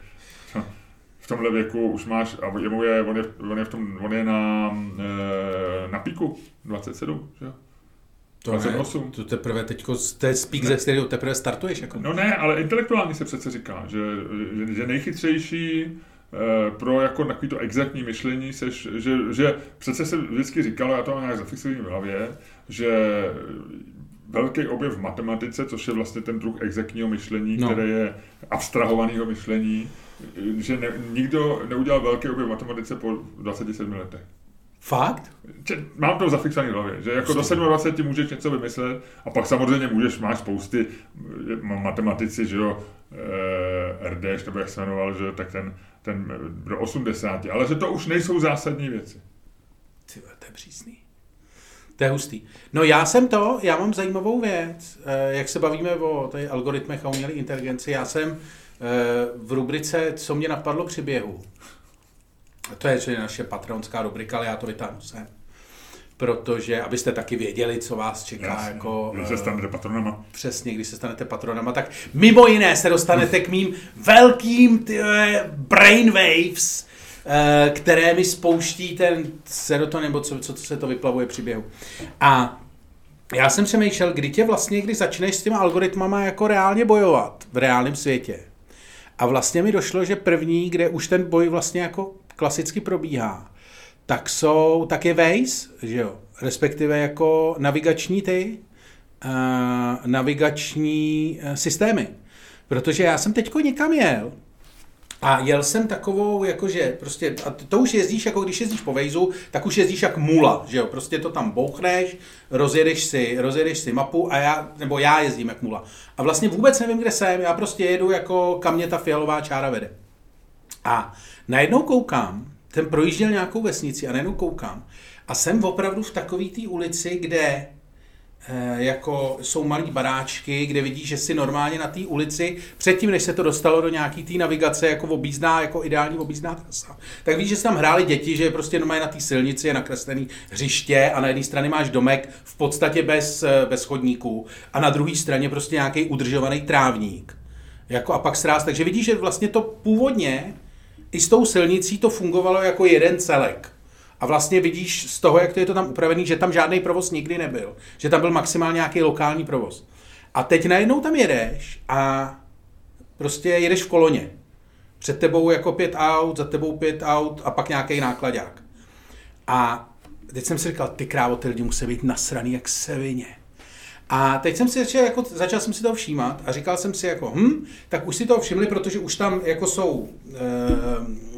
Speaker 2: tomhle věku už máš, a jemu je, on je, on je, v tom, on je na, eh, na píku, 27, že jo?
Speaker 1: To 28. Ne, to teprve teďko, to je speak, ze kterého teprve startuješ. Jako.
Speaker 2: No ne, ale intelektuálně se přece říká, že, že, že nejchytřejší eh, pro jako takový to exaktní myšlení, seš, že, že přece se vždycky říkalo, já to mám nějak zafixovaný v hlavě, že velký objev v matematice, což je vlastně ten druh exaktního myšlení, no. které je abstrahovaného myšlení, že ne, nikdo neudělal velký objev matematice po 27 letech.
Speaker 1: Fakt?
Speaker 2: Mám to zafixovaný v hlavě, že jako do 27 můžeš něco vymyslet a pak samozřejmě můžeš, máš spousty eh, matematici, že jo, eh, RDŠ, nebo jak se jmenoval, že tak ten, ten do 80, ale že to už nejsou zásadní věci.
Speaker 1: Ty, to je přísný. To je hustý. No já jsem to, já mám zajímavou věc, eh, jak se bavíme o algoritmech a umělé inteligenci, já jsem Eh, v rubrice Co mě napadlo při běhu. To je, že naše patronská rubrika, ale já to vytáhnu sem. Protože, abyste taky věděli, co vás čeká. Jasně,
Speaker 2: jako, když se eh, stanete patronama.
Speaker 1: Přesně, když se stanete patronama, tak mimo jiné se dostanete k mým velkým tyhle, brainwaves, eh, které mi spouští ten serotonin, nebo co, co se to vyplavuje při běhu. A já jsem přemýšlel, kdy tě vlastně, když začneš s těma algoritmama jako reálně bojovat v reálném světě, a vlastně mi došlo, že první, kde už ten boj vlastně jako klasicky probíhá, tak jsou, tak je Waze, že jo, respektive jako navigační ty, uh, navigační uh, systémy. Protože já jsem teďko někam jel a jel jsem takovou, jakože prostě, a to už jezdíš, jako když jezdíš po Vejzu, tak už jezdíš jak mula, že jo, prostě to tam bouchneš, rozjedeš si, rozjedeš si mapu a já, nebo já jezdím jak mula. A vlastně vůbec nevím, kde jsem, já prostě jedu jako kam mě ta fialová čára vede. A najednou koukám, ten projížděl nějakou vesnici a najednou koukám a jsem opravdu v takové té ulici, kde jako jsou malý baráčky, kde vidíš, že si normálně na té ulici, předtím, než se to dostalo do nějaký té navigace, jako obízná, jako ideální obízná trasa, tak víš, že se tam hráli děti, že je prostě normálně na té silnici je nakreslený hřiště a na jedné straně máš domek v podstatě bez, eh, bez chodníků a na druhé straně prostě nějaký udržovaný trávník. Jako a pak sráz, takže vidíš, že vlastně to původně i s tou silnicí to fungovalo jako jeden celek. A vlastně vidíš z toho, jak to je to tam upravený, že tam žádný provoz nikdy nebyl. Že tam byl maximálně nějaký lokální provoz. A teď najednou tam jedeš a prostě jedeš v koloně. Před tebou jako pět aut, za tebou pět aut a pak nějaký nákladák. A teď jsem si říkal, ty krávo, ty lidi musí být nasraný jak sevině. A teď jsem si začal, jako, začal jsem si to všímat a říkal jsem si jako, hm, tak už si to všimli, protože už tam jako jsou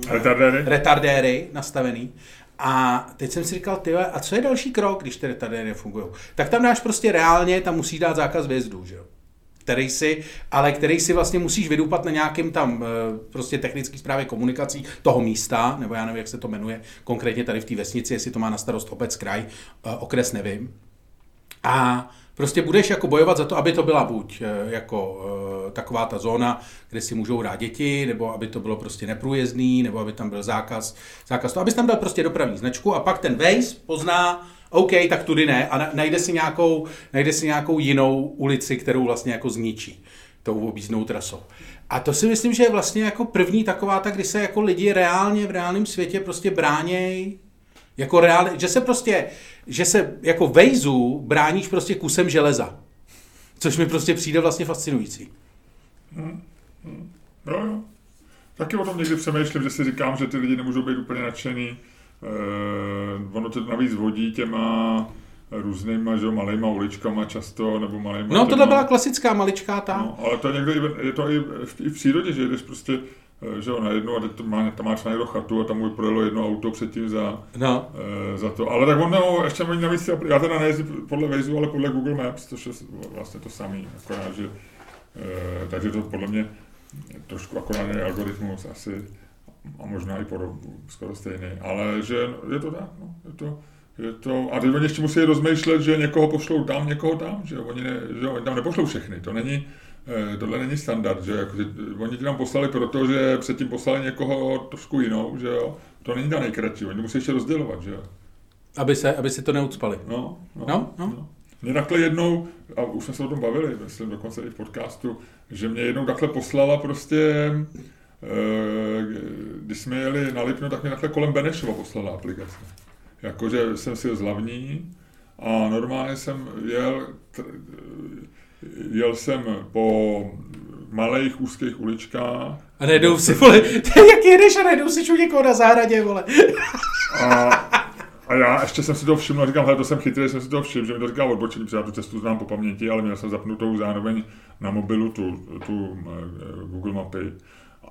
Speaker 2: e, retardéry.
Speaker 1: retardéry nastavený. A teď jsem si říkal, tyhle, a co je další krok, když tedy tady nefungují? Tak tam dáš prostě reálně, tam musíš dát zákaz vjezdu, že jo? který si, ale který si vlastně musíš vydupat na nějakém tam eh, prostě technický zprávě komunikací toho místa, nebo já nevím, jak se to jmenuje, konkrétně tady v té vesnici, jestli to má na starost obec, kraj, eh, okres, nevím. A Prostě budeš jako bojovat za to, aby to byla buď eh, jako eh, taková ta zóna, kde si můžou hrát děti, nebo aby to bylo prostě neprůjezdný, nebo aby tam byl zákaz, zákaz to, abys tam dal prostě dopravní značku a pak ten Waze pozná, OK, tak tudy ne a najde si nějakou, najde si nějakou jinou ulici, kterou vlastně jako zničí tou objízdnou trasou. A to si myslím, že je vlastně jako první taková ta, kdy se jako lidi reálně v reálném světě prostě bránějí jako reálně, že se prostě, že se jako vejzu bráníš prostě kusem železa. Což mi prostě přijde vlastně fascinující.
Speaker 2: Hmm. Hmm. Jo, jo. Taky o tom někdy přemýšlím, že si říkám, že ty lidi nemůžou být úplně nadšený. Eh, ono to navíc vodí těma různýma, že malýma uličkama často, nebo malýma...
Speaker 1: No, tohle byla klasická maličká ta. No,
Speaker 2: ale to někde, je to i v, i v přírodě, že jdeš prostě že jo, najednou a teď to má, tam má třeba někdo chatu a tam mu projelo jedno auto předtím za, no. e, za to. Ale tak on no, ještě mají navíc, já teda nejezdím podle Waze, ale podle Google Maps, což je vlastně to samý, akorát, že, e, takže to podle mě trošku akorát je algoritmus asi a možná i podob, skoro stejný, ale že je to tak, no, je to, je to, a teď oni ještě musí rozmýšlet, že někoho pošlou tam, někoho tam, že oni, ne, že oni tam nepošlou všechny, to není, Eh, tohle není standard, že jako, že oni ti tam poslali proto, že předtím poslali někoho trošku jinou, že jo. To není ta nejkratší, oni musí ještě rozdělovat, že jo.
Speaker 1: Aby se, aby se to neucpali.
Speaker 2: No, no,
Speaker 1: no, no.
Speaker 2: no. Mě takhle jednou, a už jsme se o tom bavili, myslím dokonce i v podcastu, že mě jednou takhle poslala prostě, eh, když jsme jeli na Lipno, tak mě takhle kolem Benešova poslala aplikace. Jakože jsem si zlavní a normálně jsem jel, jel jsem po malých úzkých uličkách.
Speaker 1: A najednou si, vole, jak jedeš a najednou si ču někoho na zahradě, vole.
Speaker 2: A, a já ještě jsem si to všiml a říkám, hele, to jsem chytrý, jsem si to všiml, že mi to říká odbočení, protože já tu cestu znám po paměti, ale měl jsem zapnutou zároveň na mobilu tu, tu eh, Google mapy.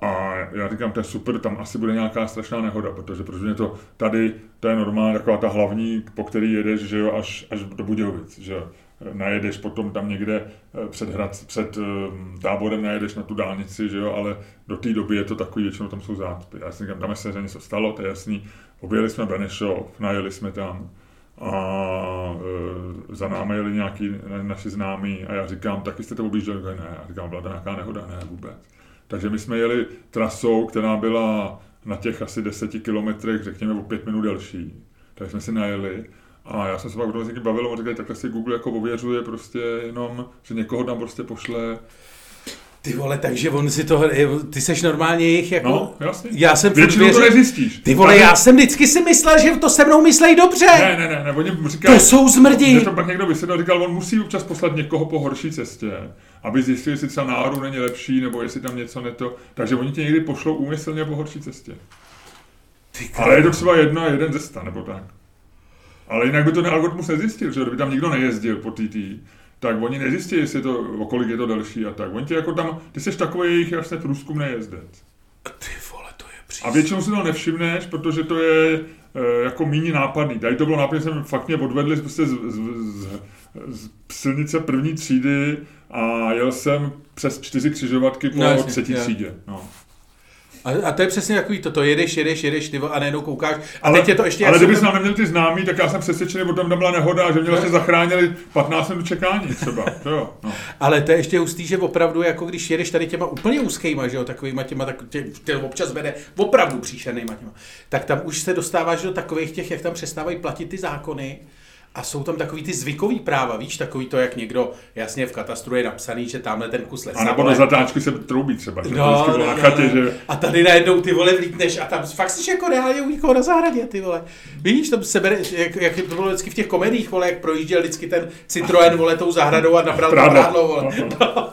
Speaker 2: A já říkám, to je super, tam asi bude nějaká strašná nehoda, protože pro mě to tady, to je normálně taková ta hlavní, po který jedeš, že jo, až, až do Budějovic, že jo najedeš potom tam někde eh, před, hrad, před eh, táborem, najedeš na tu dálnici, že jo, ale do té doby je to takový, většinou tam jsou zácpy. Já si říkám, tam se něco stalo, to je jasný. Objeli jsme Benešov, najeli jsme tam a e, za námi jeli nějaký naši známí a já říkám, taky jste to objížděli? Ne, já říkám, byla to nějaká nehoda? Ne, vůbec. Takže my jsme jeli trasou, která byla na těch asi deseti kilometrech, řekněme, o pět minut delší. Takže jsme si najeli a já jsem se pak o tom s někým bavil, on říkal, takhle si Google jako ověřuje prostě jenom, že někoho tam prostě pošle
Speaker 1: ty vole, takže on si to, ty seš normálně jich jako...
Speaker 2: No, jasně.
Speaker 1: Já jsem
Speaker 2: Většinou to nezjistíš.
Speaker 1: Ty vole, já jsem vždycky si myslel, že to se mnou myslej dobře.
Speaker 2: Ne, ne, ne, ne oni říkali,
Speaker 1: To jsou zmrdí.
Speaker 2: Mě to pak někdo vysvětlil, říkal, on musí občas poslat někoho po horší cestě, aby zjistil, jestli třeba náhodou není lepší, nebo jestli tam něco neto. Takže oni tě někdy pošlou úmyslně po horší cestě. Ale je to třeba jedna, jeden cesta, nebo tak. Ale jinak by to ten algoritmus nezjistil, že kdyby tam nikdo nejezdil po TT, tak oni nezjistí, jestli to, o kolik je to další a tak. Oni ti jako tam, ty jsi takový jejich jasně průzkum nejezdec.
Speaker 1: Ty vole, to je příště.
Speaker 2: A většinou si to nevšimneš, protože to je e, jako méně nápadný. Tady to bylo nápadný, jsem fakt mě odvedli prostě z, z, z, z silnice první třídy a jel jsem přes čtyři křižovatky po no, třetí je. třídě. No.
Speaker 1: A, a to je přesně takový to, to jedeš, jedeš, jedeš, ty a najednou koukáš. A ale, teď je to ještě...
Speaker 2: Ale kdybys nám neměl ty známý, tak já jsem přesvědčený, že tam byla nehoda, že mě vlastně zachránili 15 minut čekání třeba. To jo, no.
Speaker 1: Ale to je ještě hustý, že opravdu, jako když jedeš tady těma úplně úzkýma, že jo, takovýma těma, tak tě, tě občas vede opravdu příšernýma těma, tak tam už se dostáváš do takových těch, jak tam přestávají platit ty zákony, a jsou tam takový ty zvykový práva, víš, takový to, jak někdo, jasně v katastru je napsaný, že tamhle ten kus lesa.
Speaker 2: A nebo na zatáčky se troubí třeba, že no, no,
Speaker 1: no, chatě, no. že... A tady najednou ty vole vlítneš a tam fakt jsi jako reálně u někoho na zahradě, ty vole. Víš, tam se bere, jak, jak, to bylo vždycky v těch komedích, vole, jak projížděl vždycky ten Citroen, vole, tou zahradou a nabral to prádlo, vole. No.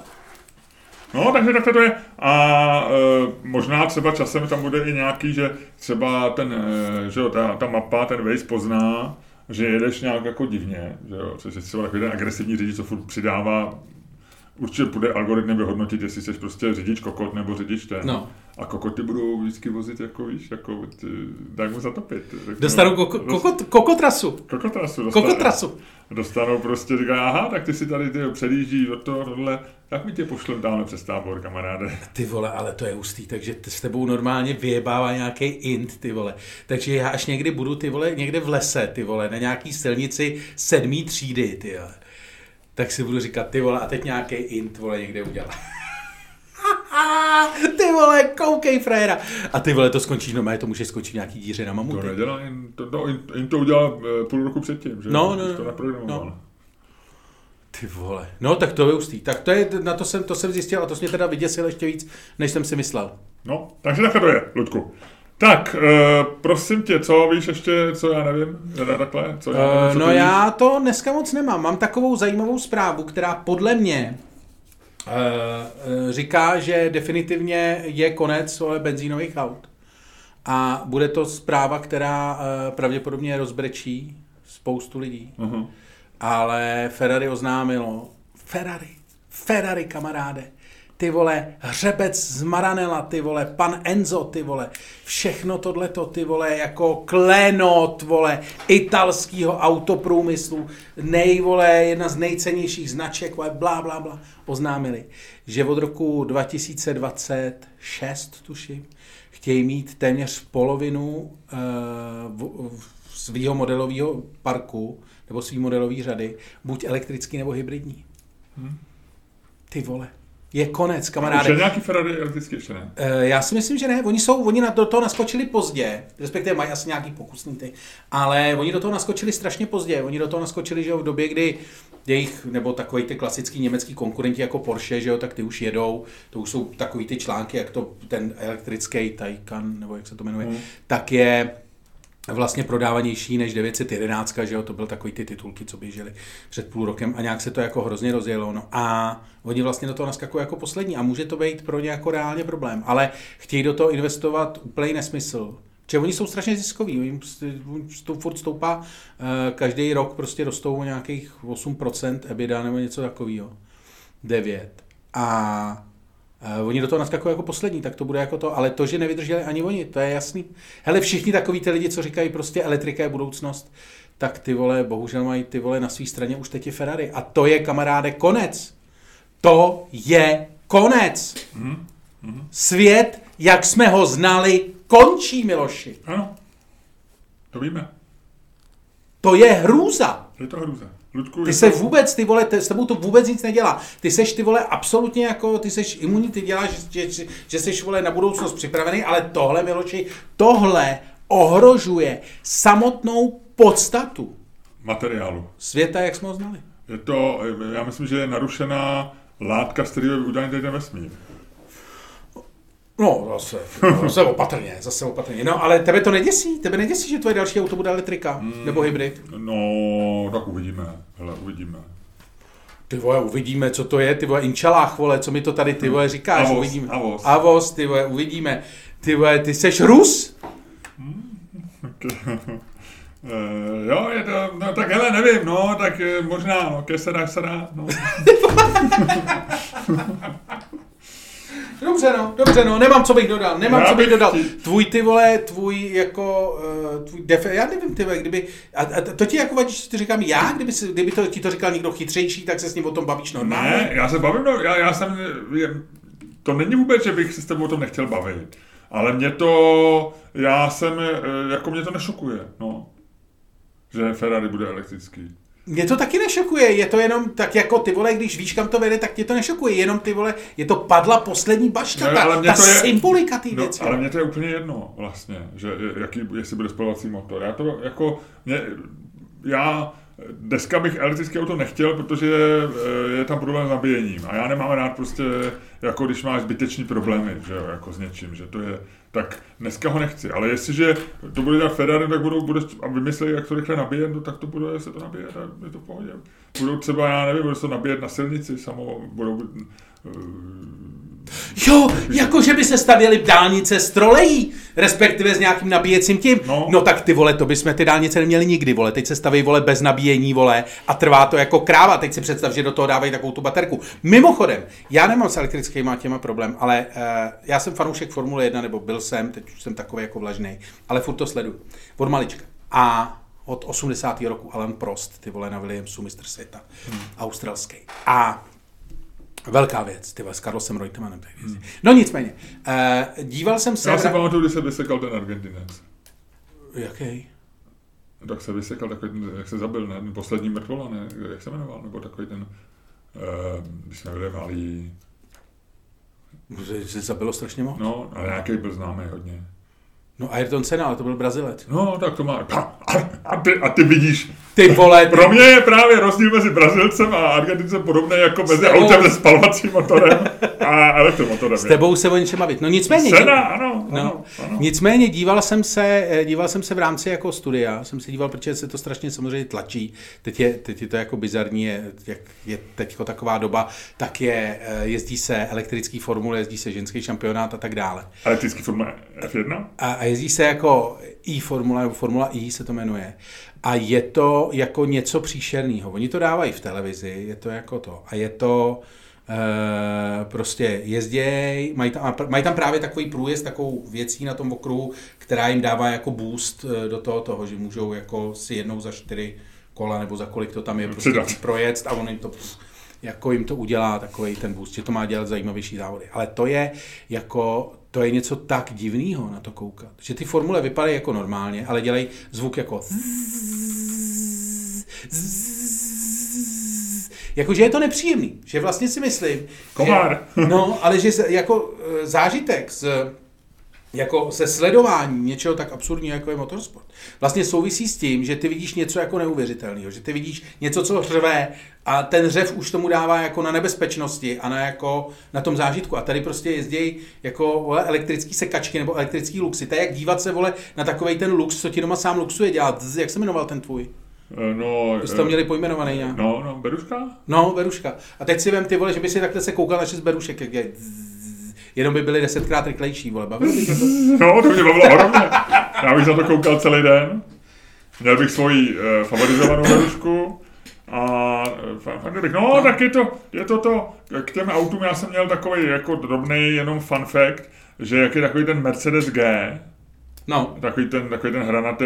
Speaker 2: No, takže takhle to je. A e, možná třeba časem tam bude i nějaký, že třeba ten, e, že jo, ta, ta mapa, ten Waze pozná, že jedeš nějak jako divně, že jo, což je třeba takový ten agresivní řidič, co furt přidává určitě bude algoritmem vyhodnotit, jestli jsi prostě řidič kokot nebo řidič ten. No. A kokoty budou vždycky vozit jako, víš, jako, daj mu zatopit.
Speaker 1: Dostanou koko, kokot, kokotrasu.
Speaker 2: Kokotrasu.
Speaker 1: Dostanou, kokotrasu.
Speaker 2: Dostanou prostě, říkají, aha, tak ty si tady ty předjíždí do toho, tohle, tak mi tě pošlem dále přes tábor, kamaráde.
Speaker 1: Ty vole, ale to je ústý, takže s tebou normálně vyjebává nějaký int, ty vole. Takže já až někdy budu, ty vole, někde v lese, ty vole, na nějaký silnici sedmý třídy, ty vole tak si budu říkat, ty vole, a teď nějaký int, vole, někde udělá. ty vole, koukej frajera. A ty vole, to skončí, no to může skončit nějaký díře na mamuty.
Speaker 2: To nedělá, to, no, jen to udělal eh, půl roku předtím, že?
Speaker 1: No, no,
Speaker 2: to naprogramoval.
Speaker 1: no. Ty vole. No, tak to je ústý. Tak to je, na to jsem, to jsem zjistil a to mě teda vyděsil ještě víc, než jsem si myslel.
Speaker 2: No, takže takhle to je, Ludku. Tak, uh, prosím tě, co víš ještě, co já nevím, teda takhle, co já nevím,
Speaker 1: Uh,
Speaker 2: co
Speaker 1: no
Speaker 2: ty
Speaker 1: já
Speaker 2: víš?
Speaker 1: to dneska moc nemám. Mám takovou zajímavou zprávu, která podle mě říká, že definitivně je konec vole, benzínových aut. A bude to zpráva, která pravděpodobně rozbrečí spoustu lidí.
Speaker 2: Uh-huh.
Speaker 1: Ale Ferrari oznámilo, Ferrari, Ferrari kamaráde, ty vole, hřebec z Maranela, ty vole, pan Enzo, ty vole, všechno tohleto, ty vole, jako klenot, vole, italského autoprůmyslu, nej, vole, jedna z nejcennějších značek, vole, blá, blá, blá, oznámili, že od roku 2026, tuším, chtějí mít téměř polovinu uh, v, svého modelového parku, nebo svý modelové řady, buď elektrický nebo hybridní.
Speaker 2: Hmm.
Speaker 1: Ty vole. Je konec, kamaráde.
Speaker 2: je nějaký Ferrari elektrický ještě ne?
Speaker 1: Eh, Já si myslím, že ne. Oni jsou, oni do toho naskočili pozdě, respektive mají asi nějaký pokusný ty, ale oni do toho naskočili strašně pozdě. Oni do toho naskočili, že jo, v době, kdy jejich, nebo takový ty klasický německý konkurenti jako Porsche, že jo, tak ty už jedou, to už jsou takový ty články, jak to ten elektrický Taycan, nebo jak se to jmenuje,
Speaker 2: Hmm.
Speaker 1: tak je vlastně prodávanější než 911, že jo, to byl takový ty titulky, co běžely před půl rokem a nějak se to jako hrozně rozjelo, no a oni vlastně do toho naskakují jako poslední a může to být pro ně jako reálně problém, ale chtějí do toho investovat úplný nesmysl. Že oni jsou strašně ziskoví, prostě- to furt stoupá, eh, každý rok prostě rostou o nějakých 8% EBITDA nebo něco takového. 9. A Uh, oni do toho naskakují jako poslední, tak to bude jako to, ale to, že nevydrželi ani oni, to je jasný. Hele, všichni takový ty lidi, co říkají prostě elektrika je budoucnost, tak ty vole, bohužel mají ty vole na své straně už teď je Ferrari. A to je, kamaráde, konec. To je konec.
Speaker 2: Mhm.
Speaker 1: Svět, jak jsme ho znali, končí, Miloši.
Speaker 2: Ano, to víme.
Speaker 1: To je hrůza.
Speaker 2: Je to hrůza. Ludku,
Speaker 1: Ty se
Speaker 2: to...
Speaker 1: vůbec, ty vole, te- s tebou to vůbec nic nedělá. Ty seš, ty vole, absolutně jako, ty seš imunní, ty děláš, že, že, že seš, vole, na budoucnost připravený, ale tohle, Miloči, tohle ohrožuje samotnou podstatu
Speaker 2: materiálu.
Speaker 1: světa, jak jsme ho znali.
Speaker 2: Je to, já myslím, že je narušená látka, z kterého je udělaný ten vesmír.
Speaker 1: No, zase, zase opatrně, zase opatrně. No, ale tebe to neděsí? Tebe neděsí, že tvoje další auto bude elektrika?
Speaker 2: Hmm.
Speaker 1: Nebo hybrid?
Speaker 2: No, tak uvidíme. Hele, uvidíme.
Speaker 1: Ty vole, uvidíme, co to je, ty vole, inčalách, vole, co mi to tady, ty vole, říkáš,
Speaker 2: Avos,
Speaker 1: uvidíme.
Speaker 2: avos.
Speaker 1: Avos, ty vole, uvidíme. Ty vole, ty seš Rus?
Speaker 2: Uh, jo, je to, no tak hele, nevím, no, tak eh, možná, no, ke se dá, se dá, no.
Speaker 1: Dobře, no, dobře, no, nemám, co bych dodal, nemám,
Speaker 2: Já
Speaker 1: co bych dodal.
Speaker 2: chtěl-
Speaker 1: Tvůj, ty vole, tvůj, jako, uh, tvůj def, já nevím, ty vole, kdyby, a, a to ti jako vadí, ti říkám já, kdyby, si, kdyby to, ti to říkal někdo chytřejší, tak se s ním o tom bavíš normálně.
Speaker 2: Ne, já se bavím, no, já, já jsem, je, to není vůbec, že bych se s tebou o tom nechtěl bavit, ale mě to, já jsem, eh, jako mě to nešokuje, no, že Ferrari bude elektrický.
Speaker 1: Mě to taky nešokuje, je to jenom tak jako ty vole, když víš, kam to vede, tak tě to nešokuje, jenom ty vole, je to padla poslední bašta, ta,
Speaker 2: ale mě
Speaker 1: ta
Speaker 2: to je-
Speaker 1: symbolika té
Speaker 2: No,
Speaker 1: věci.
Speaker 2: ale mě to je úplně jedno vlastně, že jaký, jestli bude spalovací motor. Já to jako, mě, já dneska bych elektrické auto nechtěl, protože eh, je tam problém s nabíjením a já nemám rád prostě, jako když máš zbytečný problémy, že jo, jako s něčím, že to je, tak dneska ho nechci, ale jestliže to bude dělat Ferrari, tak budou, bude, a vymyslí, jak to rychle nabíjet, no, tak to bude se to nabíjet a je to pohodě. Budou třeba, já nevím, budou se to nabíjet na silnici, samo, budou, eh,
Speaker 1: Jo, jako že by se stavěly dálnice z trolejí, respektive s nějakým nabíjecím tím. No.
Speaker 2: No.
Speaker 1: no tak ty vole, to bychom ty dálnice neměli nikdy, vole. Teď se staví, vole, bez nabíjení, vole, a trvá to jako kráva. Teď si představ, že do toho dávají takovou tu baterku. Mimochodem, já nemám s elektrickými těma problém, ale uh, já jsem fanoušek Formule 1, nebo byl jsem, teď už jsem takový jako vlažný, ale furt to sleduju. Od malička. A od 80. roku Alan Prost, ty vole na Williamsu, mistr světa, hmm. australský. A Velká věc, ty s Carlosem Reutemannem. věc. No nicméně, uh, díval jsem se...
Speaker 2: já si pamatuju, když se vysekal ten Argentinec.
Speaker 1: Jaký?
Speaker 2: Tak se vysekal takový ten, jak se zabil, ne? Ten poslední mrtvola, ne? Jak se jmenoval? Nebo takový ten, uh, když jsme byli malí.
Speaker 1: Že se zabilo strašně moc.
Speaker 2: No, ale nějaký byl známý hodně.
Speaker 1: No Ayrton Senna, ale to byl Brazilec.
Speaker 2: No, tak to má. A, a, ty, a ty vidíš,
Speaker 1: Ty vole, ty...
Speaker 2: pro mě je právě rozdíl mezi Brazilcem a Argentincem podobný jako mezi
Speaker 1: tebou-
Speaker 2: autem se spalovacím motorem a elektromotorem.
Speaker 1: S tebou se o něčem bavit. No nicméně...
Speaker 2: Sena, ano,
Speaker 1: No,
Speaker 2: ano, ano.
Speaker 1: nicméně díval jsem se, eh, díval jsem se v rámci jako studia, jsem se díval, protože se to strašně samozřejmě tlačí. Teď je, teď je to jako bizarní, je, jak je teď taková doba, tak je, eh, jezdí se elektrický formule, jezdí se ženský šampionát a tak dále.
Speaker 2: Elektrický Formule F1?
Speaker 1: A, a jezdí se jako e-formula, nebo Formula E se to jmenuje. A je to jako něco příšerného. Oni to dávají v televizi, je to jako to. A je to e, prostě jezděj, mají tam, mají tam právě takový průjezd, takovou věcí na tom okruhu, která jim dává jako boost eh, do toho, toho že můžou jako si jednou za čtyři kola, nebo za kolik to tam je, prostě
Speaker 2: Přidat.
Speaker 1: projet a on jim to jako jim to udělá takový ten boost, že to má dělat zajímavější závody. Ale to je jako, to je něco tak divného na to koukat. Že ty formule vypadají jako normálně, ale dělají zvuk jako Jakože je to nepříjemný, že vlastně si myslím,
Speaker 2: Komár.
Speaker 1: Že, no, ale že se- jako eh, zážitek z jako se sledováním něčeho tak absurdního, jako je motorsport, vlastně souvisí s tím, že ty vidíš něco jako neuvěřitelného, že ty vidíš něco, co řve a ten řev už tomu dává jako na nebezpečnosti a na jako na tom zážitku. A tady prostě jezdí jako vole, elektrický sekačky nebo elektrický luxy. To je jak dívat se vole, na takový ten lux, co ti doma sám luxuje dělat. Jak se jmenoval ten tvůj?
Speaker 2: Eh, No,
Speaker 1: jste to
Speaker 2: eh,
Speaker 1: měli pojmenovaný nějak.
Speaker 2: no, no, Beruška?
Speaker 1: No, beruška. A teď si vem ty vole, že by si takhle se koukal na šest berušek, jak je jenom by byly desetkrát rychlejší, vole. Bavilo by tě to?
Speaker 2: No, to mě bavilo ohromně. Já bych za to koukal celý den. Měl bych svoji uh, favorizovanou Berušku. A eh, fa- fakt bych, no, tak je to, je to to, k těm autům já jsem měl takový jako drobný jenom fun fact, že jak je takový ten Mercedes G,
Speaker 1: No,
Speaker 2: takový ten, takový ten hranatý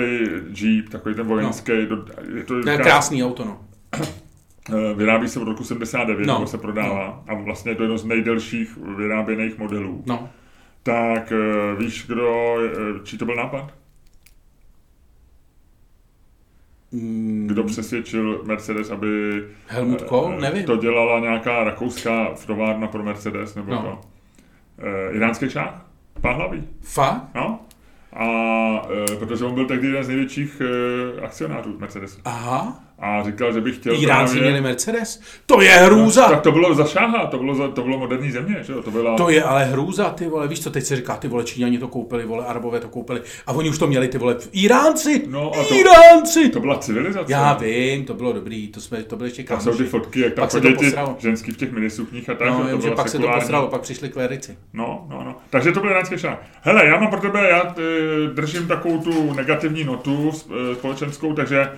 Speaker 2: Jeep, takový ten vojenský, no. je to
Speaker 1: to je krásný auto, no.
Speaker 2: Eh, Vyrábí se od roku 79,
Speaker 1: No.
Speaker 2: nebo se prodává. A vlastně je to jedno z nejdelších vyráběných modelů.
Speaker 1: No,
Speaker 2: Tak eh, víš, kdo, eh, čí to byl nápad?
Speaker 1: mm,
Speaker 2: Kdo přesvědčil Mercedes, aby
Speaker 1: Helmut Kohl? Nevím.
Speaker 2: to dělala nějaká rakouská továrna pro Mercedes, nebo
Speaker 1: No.
Speaker 2: to? Iránský šách? Pahlavý,
Speaker 1: Fakt?
Speaker 2: no? A eh, protože on byl tehdy jeden z největších eh, akcionářů Mercedesu.
Speaker 1: Aha.
Speaker 2: A říkal, že by chtěl
Speaker 1: Iránci
Speaker 2: právě-
Speaker 1: měli Mercedes? To je hrůza!
Speaker 2: Tak to bylo za šáha, to bylo, za, to bylo moderní země, že jo? To byla...
Speaker 1: To je ale hrůza, ty vole, víš co, teď se říká, ty vole, Číňani to koupili, vole, Arabové to koupili, a oni už to měli, ty vole, Iránci,
Speaker 2: No a to-
Speaker 1: Iránci!
Speaker 2: To byla civilizace.
Speaker 1: Já vím, to bylo dobrý, to jsme, to byly ještě
Speaker 2: A jsou ty fotky, jak tam
Speaker 1: to
Speaker 2: chodí ty ženský v těch minisukních a tak,
Speaker 1: No,
Speaker 2: to bylo
Speaker 1: pak se to
Speaker 2: sekulární.
Speaker 1: posralo, pak přišli klerici.
Speaker 2: No, no, no. Takže to byl iránský šák. Hele, já mám pro tebe, já e, držím takovou tu negativní notu e, společenskou, takže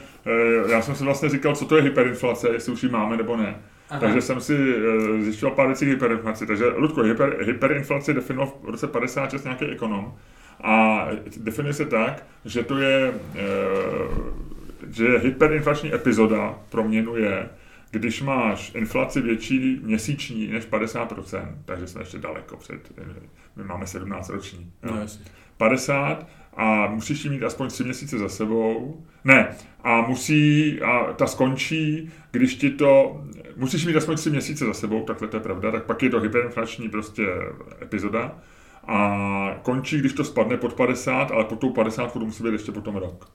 Speaker 2: já jsem si vlastně říkal, co to je hyperinflace, jestli už ji máme nebo ne.
Speaker 1: Aha.
Speaker 2: Takže jsem si e, zjišťoval pár věcí hyperinflaci. Takže, Ludko, hyper, hyperinflaci definoval v roce 56 nějaký ekonom. A definuje se tak, že to je, e, že hyperinflační epizoda pro měnu je, když máš inflaci větší měsíční než 50%, takže jsme ještě daleko před, my máme 17 roční.
Speaker 1: No, jasně.
Speaker 2: 50 a musíš ji mít aspoň 3 měsíce za sebou. Ne, a musí, a ta skončí, když ti to, musíš mít aspoň 3 měsíce za sebou, takhle to je pravda, tak pak je to hyperinflační prostě epizoda a končí, když to spadne pod 50, ale pod tou 50 to musí být ještě potom rok.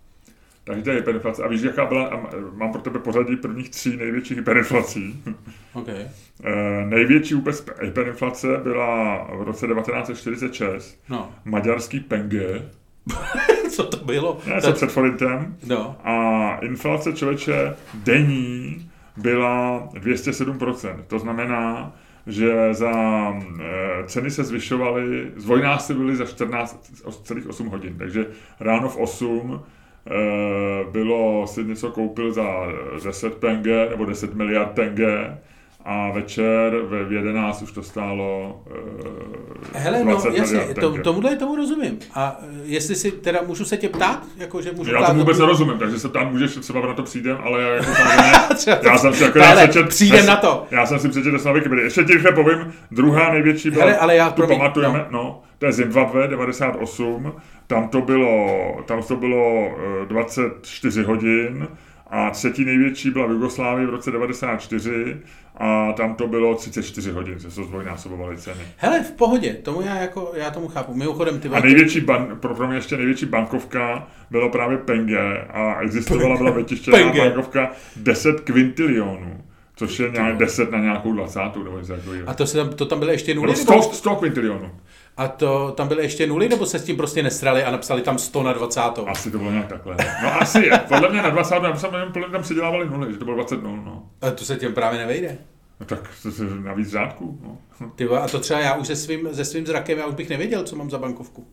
Speaker 2: Takže to je hyperinflace. A víš, jaká byla, a mám pro tebe pořadí prvních tří největších hyperinflací.
Speaker 1: OK.
Speaker 2: Eh, největší vůbec hyperinflace byla v roce 1946
Speaker 1: No,
Speaker 2: maďarský penge,
Speaker 1: co to bylo?
Speaker 2: ne,
Speaker 1: To-
Speaker 2: co před forintem,
Speaker 1: No,
Speaker 2: a inflace člověče denní byla 207%. To znamená, že za eh, ceny se zvyšovaly, zdvojnásobily za 14,8 hodin. Takže ráno v 8 eh, bylo, si něco koupil za 10 penge nebo 10 miliard penge a večer ve v 11 už to stálo uh,
Speaker 1: Hele, no jasně, to, tomuhle tomu rozumím. A eh, jestli si, teda můžu se tě ptát? Jako, že můžu
Speaker 2: já tomu vůbec nerozumím, takže se tam můžeš třeba na to přijdem, ale já jako já jsem si jako já přečet,
Speaker 1: přijdem na to.
Speaker 2: Já jsem si přečetl na Wikipedii. Ještě ti povím, druhá největší byla,
Speaker 1: Hele, ale já,
Speaker 2: tu
Speaker 1: promiň,
Speaker 2: pamatujeme, no. no, to je Zimbabwe 98, tam to bylo, tam to bylo 24 hodin, a třetí největší byla v Jugoslávii v roce 94 a tam to bylo 34 hodin, se to zdvojnásobovaly ceny.
Speaker 1: Hele, v pohodě, tomu já, jako, já tomu chápu. Mimochodem, ty
Speaker 2: A největší, ban, pro, pro mě ještě největší bankovka bylo právě Penge a existovala byla vytištěná bankovka 10 kvintilionů. Což je nějak 10 na nějakou 20. nebo něco takového.
Speaker 1: A to, se tam, to tam byly ještě nuly?
Speaker 2: 100, 100 kvintilionů.
Speaker 1: A to tam byly ještě nuly, nebo se s tím prostě nesrali a napsali tam 100 na 20?
Speaker 2: Asi to bylo nějak takhle. No asi, podle mě na 20. já jsem podle mě tam přidělávali nuly, že to bylo 20 nul. No.
Speaker 1: A to se těm právě nevejde.
Speaker 2: No tak to se navíc řádku. No.
Speaker 1: Ty, a to třeba já už se svým, se svým zrakem, já už bych nevěděl, co mám za bankovku.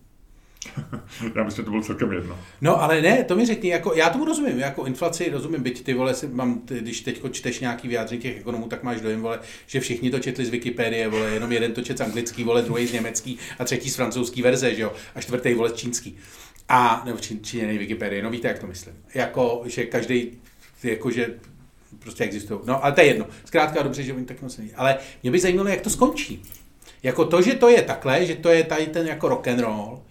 Speaker 2: já myslím, že to bylo celkem jedno.
Speaker 1: No, ale ne, to mi řekni, jako, já tomu rozumím, jako inflaci rozumím, byť ty vole, mám, když teď čteš nějaký vyjádření těch ekonomů, tak máš dojem, vole, že všichni to četli z Wikipedie, vole, jenom jeden to čet z anglický, vole, druhý z německý a třetí z francouzský verze, že jo, a čtvrtý, vole, z čínský. A, nebo čín, číněný Wikipedie, no víte, jak to myslím. Jako, že každý, jako, že prostě existují. No, ale to je jedno. Zkrátka dobře, že oni tak moc Ale mě by zajímalo, jak to skončí. Jako to, že to je takhle, že to je tady ten jako rock and roll,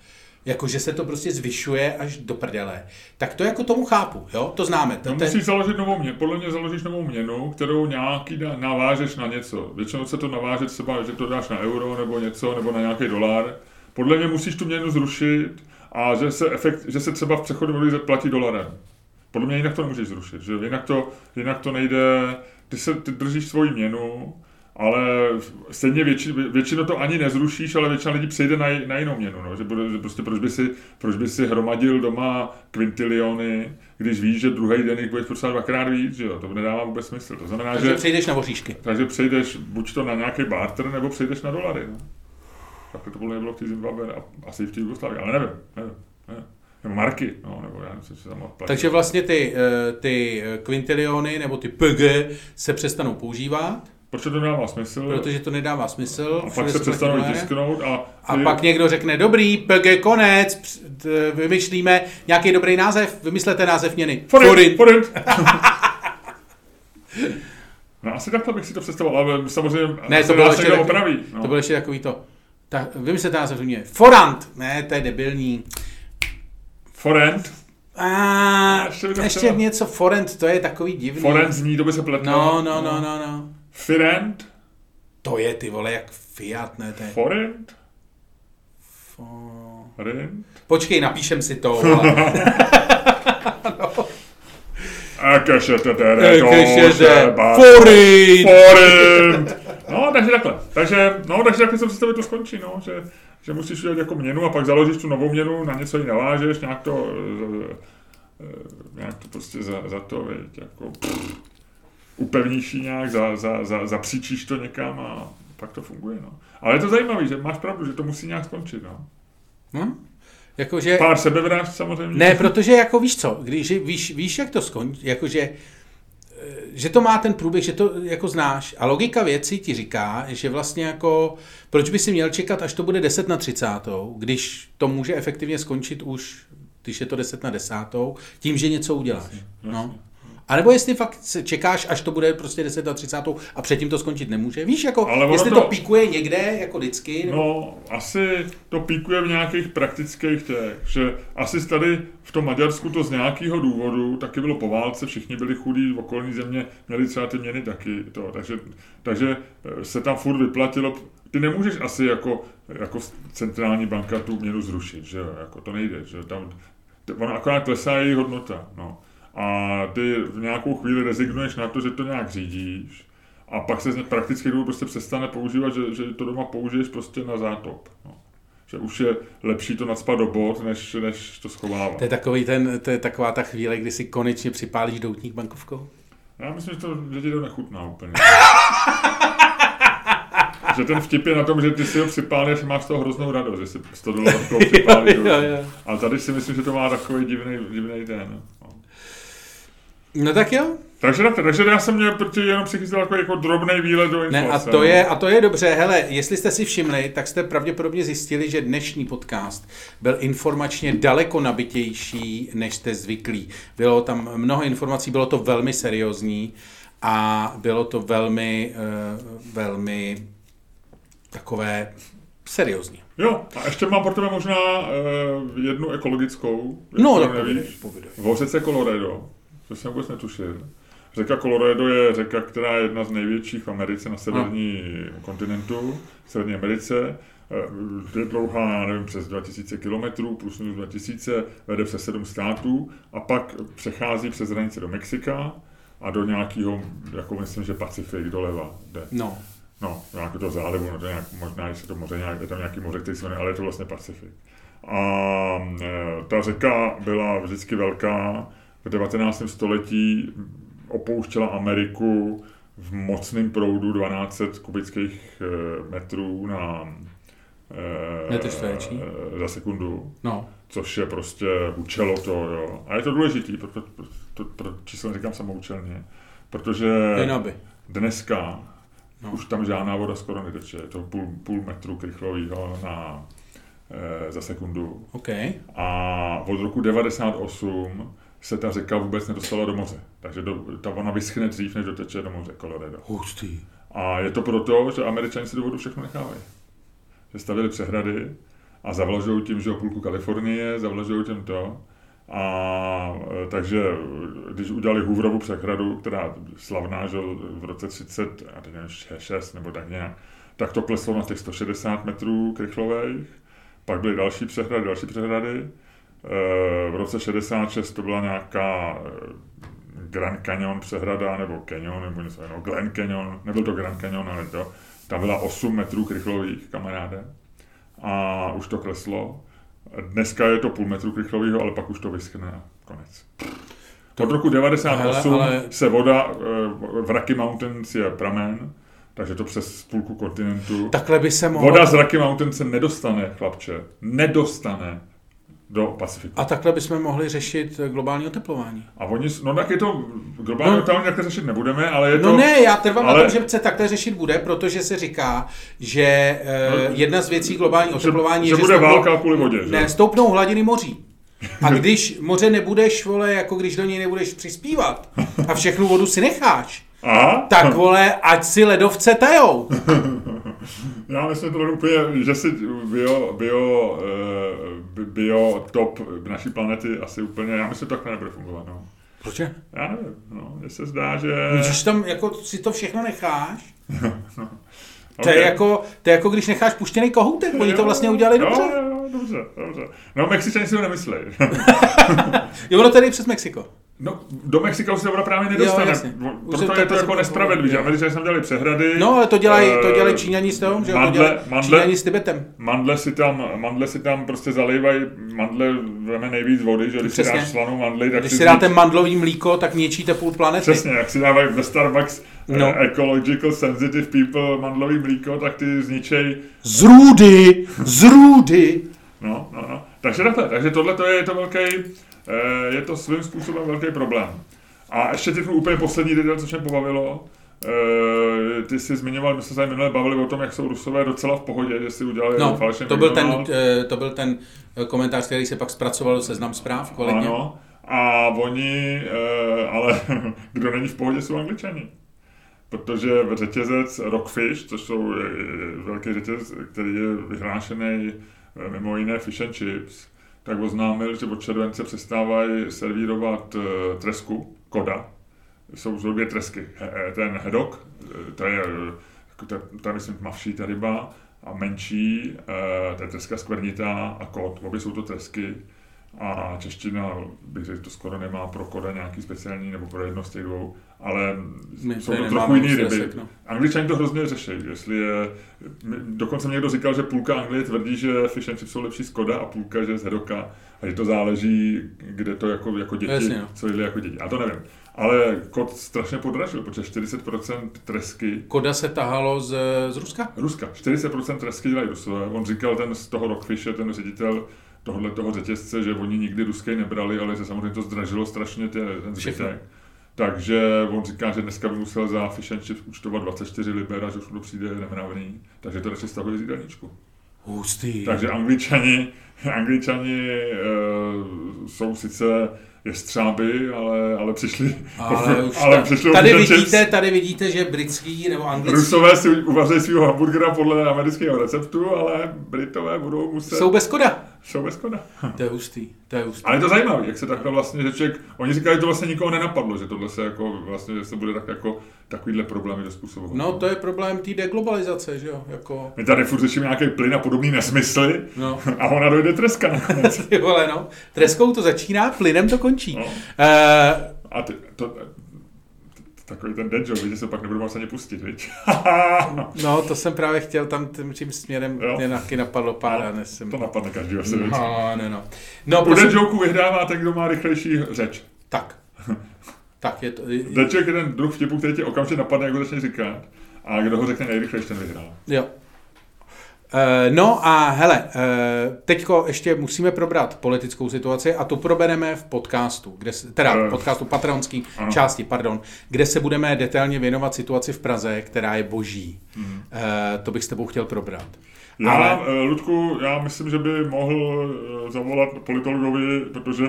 Speaker 1: jako že se to prostě zvyšuje až do prdele, tak to jako tomu chápu, jo, to známe.
Speaker 2: To, no, ten... Musíš založit novou měnu, podle mě založíš novou měnu, kterou nějaký da, navážeš na něco. Většinou se to naváže třeba, že to dáš na euro nebo něco, nebo na nějaký dolar. Podle mě musíš tu měnu zrušit a že se, efekt, že se třeba v přechodu platí dolarem. Podle mě jinak to nemůžeš zrušit, že jinak to, jinak to nejde, ty, se, ty držíš svoji měnu, ale stejně větši, většinou to ani nezrušíš, ale většina lidí přejde na, na jinou měnu. No. Že, že prostě proč by, si, proč by si hromadil doma kvintiliony, když víš, že druhý den jich budeš potřebovat dvakrát víc, že jo? to nedává vůbec smysl. To znamená,
Speaker 1: takže
Speaker 2: že,
Speaker 1: přejdeš na voříšky.
Speaker 2: Takže přejdeš buď to na nějaký barter, nebo přejdeš na dolary. No. Tak to bylo v té Zimbabwe a asi v té Jugoslávii, ale nevím. nevím, nevím. Nebo marky, no, nebo já nevím, co se tam.
Speaker 1: Takže vlastně ty, eh, ty kvintiliony nebo ty PG se přestanou používat
Speaker 2: Proč to nedává smysl?
Speaker 1: Protože to nedává smysl.
Speaker 2: A pak se přestanou tisknout a...
Speaker 1: A pak někdo řekne, dobrý, PG konec, vymyšlíme nějaký dobrý název, vymyslete název měny.
Speaker 2: Forint. Forint. no asi takhle bych si to představoval, ale samozřejmě
Speaker 1: ne, to bylo ještě takový, opraví. No. To bylo ještě takový to. Tak vymyslete název měny. Forant. Ne, to je debilní.
Speaker 2: Forent.
Speaker 1: A ještě, ještě něco forent, to je takový divný.
Speaker 2: Forent zní, to by se pletlo.
Speaker 1: No, no, no, no, no.
Speaker 2: Firent?
Speaker 1: To je ty vole jak Fiat, ne? To je...
Speaker 2: Forint?
Speaker 1: Forint? Počkej, napíšem si to,
Speaker 2: no. Ekešete tere,
Speaker 1: Forint!
Speaker 2: Forint! No, takže takhle. Takže, no, takže takhle jsem si to skončí, no, že, že musíš udělat jako měnu a pak založíš tu novou měnu, na něco ji navážeš, nějak to, eh, eh, nějak to prostě za, za to, veď, jako, pff, upevníš nějak, za, za, za, zapříčíš to někam a pak to funguje. No. Ale je to zajímavé, že máš pravdu, že to musí nějak skončit. No.
Speaker 1: Hmm? Jakože...
Speaker 2: Pár sebevražd samozřejmě.
Speaker 1: Ne, protože jako víš co, když víš, víš jak to skončí, jakože eh, že to má ten průběh, že to jako znáš. A logika věcí ti říká, že vlastně jako, proč by si měl čekat, až to bude 10 na 30, když to může efektivně skončit už, když je to 10 na 10, tím, že něco uděláš. No. A nebo jestli fakt čekáš, až to bude prostě 10 na 30. a předtím to skončit nemůže. Víš, jako, Ale jestli to, to píkuje někde, jako vždycky.
Speaker 2: Nebo... No, asi to píkuje v nějakých praktických těch, že asi tady v tom Maďarsku to z nějakého důvodu, taky bylo po válce, všichni byli chudí, v okolní země měli třeba ty měny taky. To, takže, takže eh, se tam furt vyplatilo, ty nemůžeš asi jako, jako centrální banka tu měnu zrušit, že jo, jako to nejde, že tam, ona akorát klesá její hodnota, no a ty v nějakou chvíli rezignuješ na to, že to nějak řídíš a pak se z prakticky důvod prostě přestane používat, že, že to doma použiješ prostě na zátop. No. Že už je lepší to nadspat do bod, než, než to schovávat.
Speaker 1: To je, takový ten, to je taková ta chvíle, kdy si konečně připálíš doutník bankovkou?
Speaker 2: Já myslím, že, to, že ti to nechutná úplně. že ten vtip je na tom, že ty si ho připálíš a máš toho hroznou radost, že si 100 dolarů připálíš. Ale tady si myslím, že to má takový divný, divný den. No.
Speaker 1: No tak jo,
Speaker 2: Takže, takže já jsem měl protože jenom přichystal jako, jako drobný výlet do
Speaker 1: Ne, a to, je, a to je dobře. Hele, jestli jste si všimli, tak jste pravděpodobně zjistili, že dnešní podcast byl informačně daleko nabitější, než jste zvyklí. Bylo tam mnoho informací, bylo to velmi seriózní a bylo to velmi, uh, velmi takové seriózní.
Speaker 2: Jo, a ještě mám pro tebe možná uh, jednu ekologickou.
Speaker 1: No, tak nevíš.
Speaker 2: V řece Colorado, to jsem vůbec netušil. Řeka Colorado je řeka, která je jedna z největších v Americe na severní no. kontinentu, v Severní Americe. Eh, je dlouhá, nevím, přes 2000 km, plus minus 2000, vede přes sedm států a pak přechází přes hranice do Mexika a do nějakého, jako myslím, že Pacifik doleva jde.
Speaker 1: No.
Speaker 2: No, nějakého to zálivu, no to nějak, možná, jestli to moře, nějak, je tam nějaký moře, který se jmenuje, ale je to vlastně Pacifik. A e, ta řeka byla vždycky velká, v 19. století opouštěla Ameriku v mocném proudu 1200 kubických e, metrů na
Speaker 1: e,
Speaker 2: za sekundu.
Speaker 1: No.
Speaker 2: Což je prostě učelo to, jo. A je to důležitý, proto, pro, pro, pro číslo říkám samoučelně, protože dneska No. Už tam žádná voda skoro neteče, je to půl, půl metru krychlového na, e, za sekundu.
Speaker 1: Okay.
Speaker 2: A od roku 98 se ta řeka vůbec nedostala do moře. Takže do, ta ona vyschne dřív, než doteče do moře Colorado.
Speaker 1: Hustý.
Speaker 2: A je to proto, že američani si do vodu všechno nechávají. Že stavili přehrady a zavlažují tím, že o půlku Kalifornie, zavlažují tím to. A e, takže když udělali Hooverovu přehradu, která slavná, že v roce 30, a teď nevím, 6 nebo tak nějak, tak to kleslo na těch 160 metrů krychlových. Pak byly další přehrady, další přehrady. E, v roce 66 to byla nějaká e, Grand Canyon přehrada, nebo Canyon, nebo něco jiného, Glen Canyon, nebyl to Grand Canyon, ale to, tam byla 8 metrů krychlových, kamaráde. A už to kleslo. Dneska je to půl metru krychlového, ale pak už to vyschne a konec. Od roku 98 ale, ale... se voda eh, v Rocky Mountains je pramen, takže to přes půlku kontinentu.
Speaker 1: Takhle by se mohlo...
Speaker 2: Voda z Rocky Mountains se nedostane, chlapče. Nedostane do Pacifiku.
Speaker 1: A takhle bychom mohli řešit globální oteplování.
Speaker 2: A oni, no tak je to, globální no, oteplování takhle řešit nebudeme, ale je
Speaker 1: no
Speaker 2: to...
Speaker 1: No ne, já trvám ale... na tom, že se takhle řešit bude, protože se říká, že no, jedna z věcí globální oteplování
Speaker 2: že, je, že, že bude válka kvůli vodě, že?
Speaker 1: Ne, stoupnou hladiny moří. A když moře nebudeš, vole, jako když do něj nebudeš přispívat a všechnu vodu si necháš,
Speaker 2: Aha.
Speaker 1: tak vole, ať si ledovce tajou.
Speaker 2: Já myslím to úplně, že si bio, bio, eh, bio top naší planety asi úplně, já myslím, že to takhle nebude fungovat. No.
Speaker 1: Proč?
Speaker 2: Já nevím, no, mně se zdá, že...
Speaker 1: Když tam jako si to všechno necháš, no. To, okay. je jako, to je jako když necháš puštěný kohoutek, oni to vlastně udělali dobře.
Speaker 2: Jo, jo, dobře, dobře. No, Mexičani si to nemyslej.
Speaker 1: jo, ono tady přes Mexiko.
Speaker 2: No, do Mexika už se voda právě nedostane. Jo, Proto to, je to, jako nespravedlivý, že Američané jsem dělali přehrady.
Speaker 1: No, ale to dělají, to dělají eh, Číňani s tom, že mandle, to dělají mandle, Číňani s Tibetem.
Speaker 2: Mandle si tam, mandle si tam prostě zalejvají, mandle veme nejvíc vody, že když Přesně. si dáš slanou mandli,
Speaker 1: tak Když si dáte mandlový mlíko, tak něčíte půl planety.
Speaker 2: Přesně, jak si dávají ve Starbucks no. uh, ecological sensitive people mandlový mlíko, tak ty zničej...
Speaker 1: Zrůdy! Zrůdy!
Speaker 2: No, no, no. Takže takhle, takže tohle to je to velký, Eh, je to svým způsobem velký problém. A ještě teď úplně poslední detail, co mě pobavilo, Uh, ty jsi zmiňoval, my jsme se minule bavili o tom, jak jsou Rusové docela v pohodě, že si udělali
Speaker 1: no, falešný to byl, ten, to byl ten komentář, který se pak zpracoval do seznam zpráv kvalitně.
Speaker 2: Ano, a oni, uh, ale kdo není v pohodě, jsou angličani. Protože řetězec Rockfish, což jsou velký řetězec, který je vyhlášený mimo jiné fish and chips, tak oznámil, že od července přestávají servírovat uh, tresku, koda. Jsou dvě tresky. He, ten hedok, eh, to je, to, je myslím tmavší ta ryba, a menší, to je treska skvrnitá a kod. Obě jsou to tresky. A čeština, bych řekl, to skoro nemá pro koda nějaký speciální, nebo pro jedno z těch dvou, ale My jsou to trochu jiný ryby. no. Angličani to hrozně řeší, jestli je, dokonce někdo říkal, že půlka Anglie tvrdí, že fish and chips jsou lepší z koda a půlka, že z hedoka, a že to záleží, kde to jako, jako děti, Jasně, no. co jedli jako děti. A to nevím. Ale kod strašně podražil, protože 40% tresky...
Speaker 1: Koda se tahalo z, z Ruska?
Speaker 2: Ruska. 40% tresky dělají Rusové. On říkal ten z toho Rockfishe, ten ředitel, tohle toho řetězce, že oni nikdy ruský nebrali, ale že samozřejmě to zdražilo strašně ten zbytek. Takže on říká, že dneska by musel za fish and chips účtovat 24 liber a že už mu to přijde nemravný, takže to radši stahuje z jídelníčku.
Speaker 1: Hustý.
Speaker 2: Takže angličani, angličani uh, jsou sice jestřáby, ale, ale přišli,
Speaker 1: Ale, už
Speaker 2: ale přišli
Speaker 1: tady, vidíte,
Speaker 2: chips.
Speaker 1: tady vidíte, že britský nebo anglický
Speaker 2: Rusové si uvaří svého hamburgera podle amerického receptu, ale Britové budou muset...
Speaker 1: jsou bez koda.
Speaker 2: Jsou bez koda.
Speaker 1: To je hustý, to je hustý.
Speaker 2: Ale je to zajímavé, jak se takhle vlastně, že člověk, oni říkají, že to vlastně nikoho nenapadlo, že tohle se jako vlastně, že se bude tak jako takovýhle problémy dospůsobovat.
Speaker 1: No to je problém té deglobalizace, že jo, jako...
Speaker 2: My tady furt řešíme nějaký plyn a podobný nesmysly
Speaker 1: No.
Speaker 2: a ona dojde treska nakonec.
Speaker 1: Ty vole, no. Treskou to začíná, plynem to končí.
Speaker 2: No.
Speaker 1: Uh,
Speaker 2: A ty, to, takový ten dead joke, že se pak nebudu moc ani pustit, viď?
Speaker 1: no, to jsem právě chtěl tam tím, tím směrem,
Speaker 2: Jo.
Speaker 1: mě taky napadlo pár a nesem.
Speaker 2: to napadne každýho se, viď?
Speaker 1: No, ne, no. No,
Speaker 2: U
Speaker 1: prosím,
Speaker 2: dead joke vyhrává ten, kdo má rychlejší řeč.
Speaker 1: tak. Tak je to...
Speaker 2: Dead joke je ten druh vtipu, který tě okamžitě napadne, jak ho začne říkat. A kdo ho řekne nejrychleji, ten vyhrál.
Speaker 1: Jo. Eh, No a hele, eh, teďko ještě musíme probrat politickou situaci a tu probereme v podcastu, kde teda v
Speaker 2: Eh,
Speaker 1: podcastu patronský
Speaker 2: ano.
Speaker 1: části, pardon, kde se budeme detailně věnovat situaci v Praze, která je boží. Eh, To bych s tebou chtěl probrat.
Speaker 2: Já,
Speaker 1: Ale-
Speaker 2: Ale... Ludku, já myslím, že by mohl zavolat politologovi, protože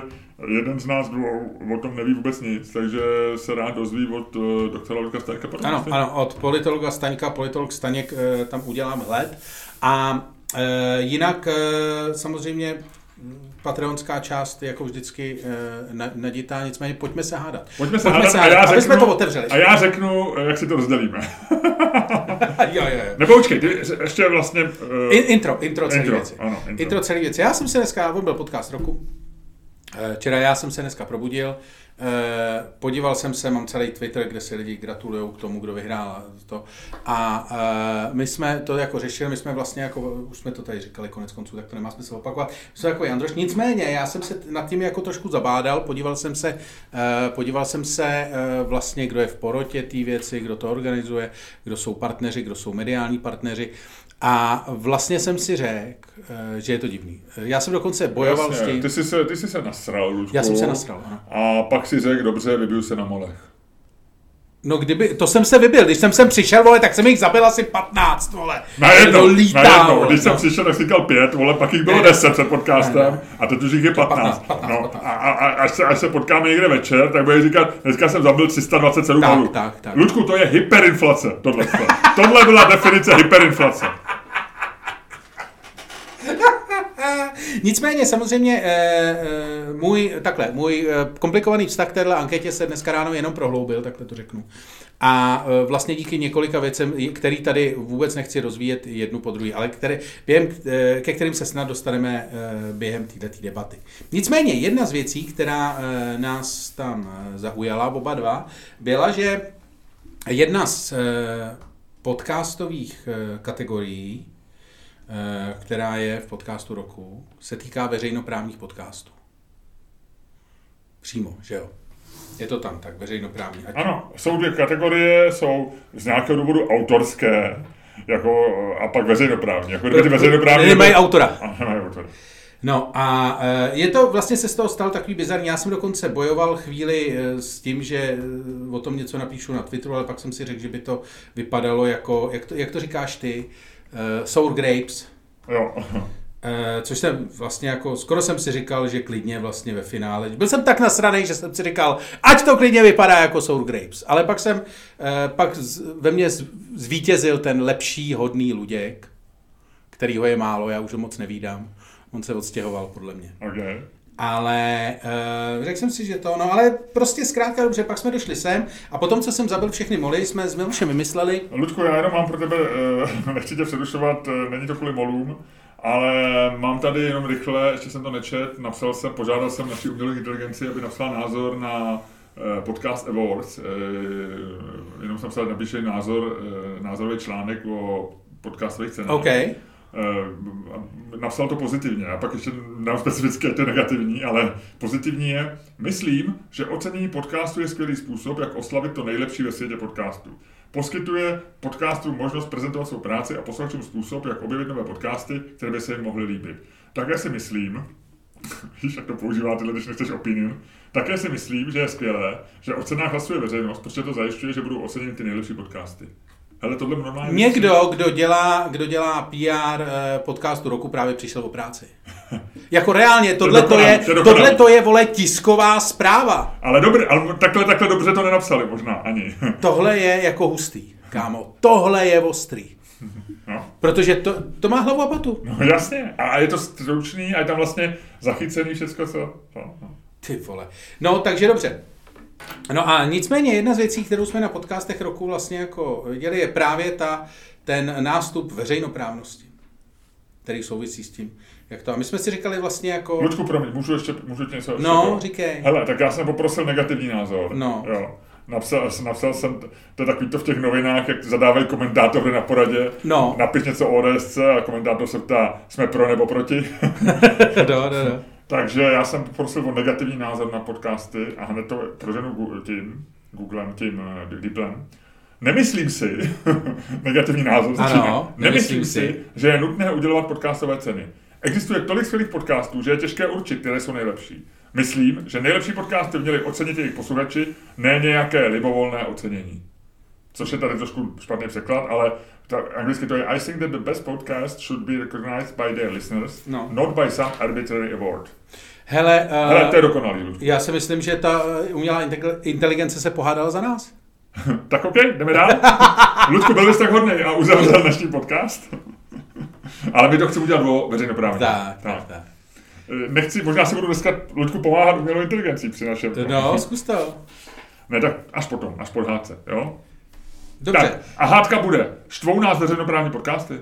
Speaker 2: jeden z nás dvou o tom neví vůbec nic, takže se rád dozví od doktora Luka Stajka.
Speaker 1: Ano, ano, od politologa Staňka, politolog Staněk tam udělám hled. A eh, jinak eh, samozřejmě patreonská část jako vždycky eh, na- naditá, nicméně pojďme se hádat.
Speaker 2: Pojďme se
Speaker 1: Pojďme
Speaker 2: hádat
Speaker 1: se
Speaker 2: a
Speaker 1: hádat,
Speaker 2: já
Speaker 1: aby
Speaker 2: řeknu,
Speaker 1: jsme to otevřeli.
Speaker 2: A já řeknu, eh, jak si to rozdělíme.
Speaker 1: jo, jo, jo.
Speaker 2: Nebo počkej, ty ještě vlastně... Uh,
Speaker 1: In, intro, intro celé
Speaker 2: Intro,
Speaker 1: věci.
Speaker 2: ano, intro.
Speaker 1: intro celé věci. Já jsem se dneska, on byl podcast roku, Včera já jsem se dneska probudil, eh, podíval jsem se, mám celý Twitter, kde si lidi gratulují k tomu, kdo vyhrál to. A eh, my jsme to jako řešili, my jsme vlastně jako, už jsme to tady říkali konec konců, tak to nemá smysl opakovat. Jsme jako Jandroš, nicméně já jsem se nad tím jako trošku zabádal, podíval jsem se, eh, podíval jsem se eh, vlastně, kdo je v porotě té věci, kdo to organizuje, kdo jsou partneři, kdo jsou mediální partneři. A vlastně jsem si řekl, eh, že je to divný. Já jsem dokonce bojoval s
Speaker 2: Jasně,
Speaker 1: tím.
Speaker 2: ty jsi se, ty jsi se nasral, Ludku.
Speaker 1: Já jsem se nasral, ano.
Speaker 2: A pak si řekl, dobře, vybiju se na molech.
Speaker 1: No kdyby, to jsem se vybil, když jsem sem přišel, vole, tak jsem jich zabil asi 15, vole.
Speaker 2: Najednou,
Speaker 1: to lítá,
Speaker 2: najednou. Když jsem
Speaker 1: no.
Speaker 2: přišel, tak jsi říkal pět, vole, pak jich bylo
Speaker 1: Ne.
Speaker 2: deset před podcastem
Speaker 1: Ne, ne.
Speaker 2: a teď už jich je 15.
Speaker 1: 15, 15,
Speaker 2: no,
Speaker 1: 15.
Speaker 2: A, a, a, až, se, až se potkáme někde večer, tak bude říkat, dneska jsem zabil 327
Speaker 1: Tak,
Speaker 2: holů.
Speaker 1: tak, tak.
Speaker 2: Ludku, to je hyperinflace, tohle. tohle byla definice hyperinflace.
Speaker 1: Nicméně samozřejmě eh, eh, můj, takhle, můj eh, komplikovaný vztah k téhle anketě se dneska ráno jenom prohloubil, takhle to řeknu. A vlastně díky několika věcem, který tady vůbec nechci rozvíjet jednu po druhé, ale které, během, ke kterým se snad dostaneme během této debaty. Nicméně jedna z věcí, která nás tam zaujala, oba dva, byla, že jedna z podcastových kategorií, která je v podcastu roku, se týká veřejnoprávních podcastů. Přímo, že jo? Je to tam tak, veřejnoprávní. Ať...
Speaker 2: Ano, jsou dvě kategorie, jsou z nějakého důvodu autorské, jako, a pak veřejnoprávní. Jako kdyby ty veřejnoprávní...
Speaker 1: Nemají autora.
Speaker 2: A nemají autora.
Speaker 1: No a eh, je to, vlastně se z toho stal takový bizarní. Já jsem dokonce bojoval chvíli eh, s tím, že eh, o tom něco napíšu na Twitteru, ale pak jsem si řekl, že by to vypadalo jako, jak to, jak to říkáš ty, sour grapes.
Speaker 2: Jo.
Speaker 1: Eh, což jsem vlastně jako, skoro jsem si říkal, že klidně vlastně ve finále. Byl jsem tak nasranej, že jsem si říkal, ať to klidně vypadá jako Sour Grapes. Ale pak jsem, eh, pak z, ve mně z- zvítězil ten lepší, hodný Luděk, kterýho je málo, já už ho moc nevídám. On se odstěhoval, podle mě.
Speaker 2: Okay.
Speaker 1: Ale uh, řekl jsem si, že to, no ale prostě zkrátka dobře, pak jsme došli sem a potom, co jsem zabil všechny moly, jsme s Milošem vymysleli,
Speaker 2: Ludku, já jenom mám pro tebe, eh, nechci tě přerušovat, eh, není to kvůli molům, ale mám tady jenom rychle, ještě jsem to nečet, napsal jsem, požádal jsem naši umělou inteligenci, aby napsala názor na podcast Awards, jenom jsem psal, napíše názor, názorový článek o podcastových cenách.
Speaker 1: OK,
Speaker 2: Eh, napsal to pozitivně, a pak ještě dám specificky, ať to je negativní, ale pozitivní je, myslím, že ocenění podcastu je skvělý způsob, jak oslavit to nejlepší ve světě podcastu. Poskytuje podcastu možnost prezentovat svou práci a posluchačům způsob, jak objevit nové podcasty, které by se jim mohly líbit. Také si myslím, víš, jak to používáte, když nechceš opinion, také si myslím, že je skvělé, že o cenách hlasuje veřejnost, protože to zajišťuje, že budou oceněny ty nejlepší podcasty. Hele, tohle normálně...
Speaker 1: Někdo, kdo dělá, kdo dělá PR eh, podcastu roku, právě přišel o práci. Jako reálně, tohle to je,
Speaker 2: to
Speaker 1: tohle to je, vole, tisková zpráva.
Speaker 2: Ale dobře, ale takhle, takhle dobře to nenapsali možná ani.
Speaker 1: Tohle je jako hustý, kámo. Tohle je ostrý.
Speaker 2: No.
Speaker 1: Protože to, to má hlavu a patu.
Speaker 2: No jasně, a je to stručný a je tam vlastně zachycený všechno, co... No, no.
Speaker 1: Ty vole. No, takže dobře. No a nicméně jedna z věcí, kterou jsme na podcastech roku vlastně jako viděli, je právě ta, ten nástup veřejnoprávnosti, který souvisí s tím, jak to. A my jsme si říkali vlastně jako...
Speaker 2: Luďku, promiň, můžu ještě, můžu ti něco...
Speaker 1: No,
Speaker 2: něco-
Speaker 1: říkej.
Speaker 2: Hele, tak já jsem poprosil negativní názor.
Speaker 1: No.
Speaker 2: Jo. Napsal, napsal jsem, to je takový to v těch novinách, jak zadávají komentátory na poradě,
Speaker 1: No.
Speaker 2: napiš něco o ODSC a komentátor se ptá, jsme pro nebo proti.
Speaker 1: do, do, do.
Speaker 2: Takže já jsem poprosil o negativní názor na podcasty a hned to proženu tím, Googlem, tím Deeplem. Nemyslím si, negativní názor začíná.
Speaker 1: Ano,
Speaker 2: nemyslím
Speaker 1: nemyslím
Speaker 2: si,
Speaker 1: si.
Speaker 2: že je nutné udělovat podcastové ceny. Existuje tolik skvělých podcastů, že je těžké určit, které jsou nejlepší. Myslím, že nejlepší podcasty měli ocenit jejich posluchači, ne nějaké libovolné ocenění. Což je tady trošku špatný překlad, ale ta, anglicky to je I think that the best podcast should be recognized by their listeners,
Speaker 1: No.
Speaker 2: not by some arbitrary award.
Speaker 1: Hele, uh,
Speaker 2: Hele, to je dokonalý, Ludku.
Speaker 1: já si myslím, že ta eh, umělá inteligence se pohádala za nás.
Speaker 2: Tak OK, jdeme dál. Ludku, byl jsi tak hodný a uzavřel dnešní podcast. Ale my to chceme udělat o veřejnoprávní.
Speaker 1: Tak, tak, tak.
Speaker 2: Eh, Nechci, možná si budu dneska Ludku pomáhat umělou inteligencí při našem.
Speaker 1: No, zkus to.
Speaker 2: Ne, tak až potom, až po hádce, jo?
Speaker 1: Dobře.
Speaker 2: Tak, a hádka bude. Štvou nás veřejnoprávní podcasty?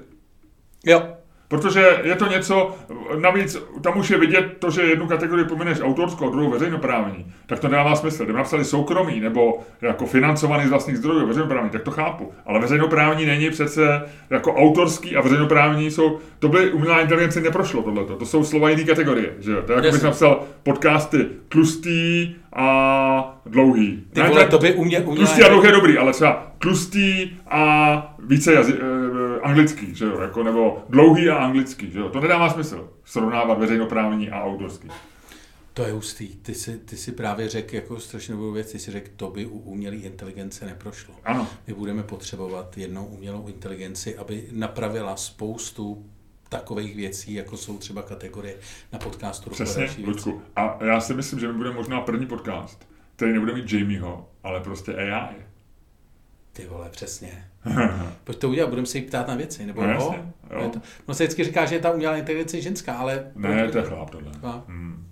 Speaker 1: Jo.
Speaker 2: Protože je to něco, navíc tam už je vidět to, že jednu kategorii pomineš autorskou a druhou veřejnoprávní, tak to nedává smysl. Kdyby napsali soukromý nebo jako financovaný z vlastních zdrojů veřejnoprávní, tak to chápu. Ale veřejnoprávní není přece jako autorský a veřejnoprávní jsou, to by umělá inteligence neprošlo tohleto. To jsou slova jiné kategorie, že jo? To je jako bych napsal podcasty tlustý a dlouhý.
Speaker 1: Ty
Speaker 2: Ne,
Speaker 1: vole,
Speaker 2: tak-
Speaker 1: to by umě, umělá
Speaker 2: Tlustý a dlouhý je dobrý, ale třeba tlustý a více jazy, eh, anglický, že jo, jako, nebo dlouhý a anglický, že jo, to nedává smysl srovnávat veřejnoprávní a autorský.
Speaker 1: To je hustý. Ty si, ty si právě řekl jako strašně dobrou věc, ty si řekl, to by u umělé inteligence neprošlo.
Speaker 2: Ano,
Speaker 1: My budeme potřebovat jednou umělou inteligenci, aby napravila spoustu takových věcí, jako jsou třeba kategorie na podcastu
Speaker 2: přesně. Luďku. A já si myslím, že my budeme možná první podcast, který nebude mít Jamieho, ale prostě AI.
Speaker 1: Ty vole, přesně. Pojď to udělat, budeme se jí ptát na věci. Nebo
Speaker 2: No
Speaker 1: no,
Speaker 2: jasně, jo.
Speaker 1: je to, no se vždycky říká, že je ta umělá inteligence ženská, ale...
Speaker 2: ne, to je chlap tohle.
Speaker 1: Chlap.
Speaker 2: Hmm.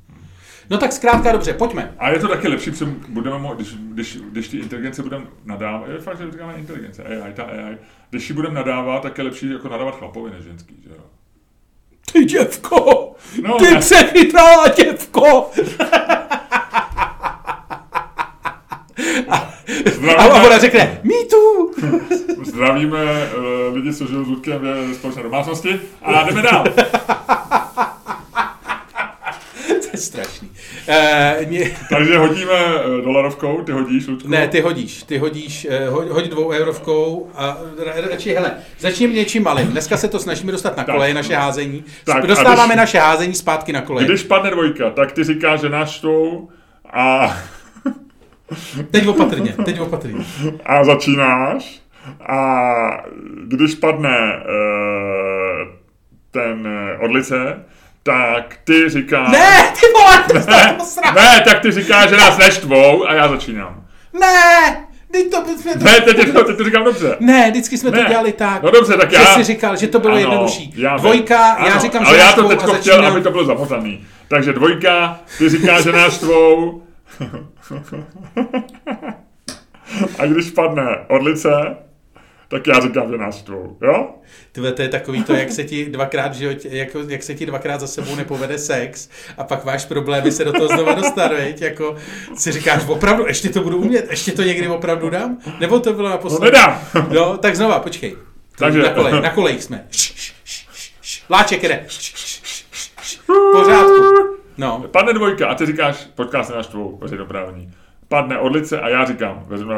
Speaker 1: No tak zkrátka dobře, pojďme.
Speaker 2: A je to taky lepší, protože budeme mo- když, když, když ty inteligence budeme nadávat, je fakt, že říkáme inteligence, AI, ta AI, když ji budeme nadávat, tak je lepší jako nadávat chlapovi než ženský, že jo.
Speaker 1: Ty děvko!
Speaker 2: No,
Speaker 1: Ty
Speaker 2: ne.
Speaker 1: přechytrala děvko! A, a ona řekne, me too!
Speaker 2: Zdravíme uh, lidi, co žijou s Ludkem ve společné domácnosti a jdeme dál.
Speaker 1: to je strašný. Uh, mě,
Speaker 2: Takže hodíme uh, dolarovkou, ty hodíš, Ludku?
Speaker 1: ne, ty hodíš, ty hodíš, uh, hoď, dvou eurovkou a ra- radši, hele, začněme něčím malým. Dneska se to snažíme dostat na koleje, naše házení.
Speaker 2: Tak,
Speaker 1: Dostáváme
Speaker 2: když-
Speaker 1: naše házení zpátky na koleje.
Speaker 2: Když padne dvojka, tak ty říkáš, že náš štvou a,
Speaker 1: Teď opatrně, teď opatrně.
Speaker 2: a začínáš. A když padne uh, ten odlice, tak ty říkáš...
Speaker 1: Ne, ty vole, to
Speaker 2: ne, ne, tak ty říkáš, že nás neštvou a já začínám.
Speaker 1: Ne, teď to jsme to...
Speaker 2: Ne, teď, teď, teď to říkám dobře.
Speaker 1: Ne, vždycky jsme
Speaker 2: Ne.
Speaker 1: to dělali tak.
Speaker 2: No dobře, tak
Speaker 1: že
Speaker 2: já...
Speaker 1: jsi říkal, že to bylo
Speaker 2: Ano,
Speaker 1: jednodušší.
Speaker 2: já-
Speaker 1: Dvojka, já
Speaker 2: ano,
Speaker 1: říkám, že
Speaker 2: ale já
Speaker 1: náš
Speaker 2: to teď
Speaker 1: a
Speaker 2: chtěl, aby to bylo zamotaný. Takže dvojka, ty říkáš, že náš tvou. a když padne odlice, tak já říkám, že náš tvou, jo?
Speaker 1: Tyhle, to je takový to, jak se ti dvakrát v životě, jako, jak se ti dvakrát za sebou nepovede sex a pak máš problémy se do toho znova dostat, veď? Jako si říkáš, opravdu, ještě to budu umět, ještě to někdy opravdu dám? Nebo to bylo
Speaker 2: No
Speaker 1: naposledy?
Speaker 2: nedám.
Speaker 1: No, tak znova, počkej.
Speaker 2: Takže-
Speaker 1: Na kolej, na kolej jsme. Láček jede. V pořádku. No,
Speaker 2: Padne dvojka a ty říkáš, podcast je náš tvou, veřejnoprávní. Padne odlice a já říkám, vezmu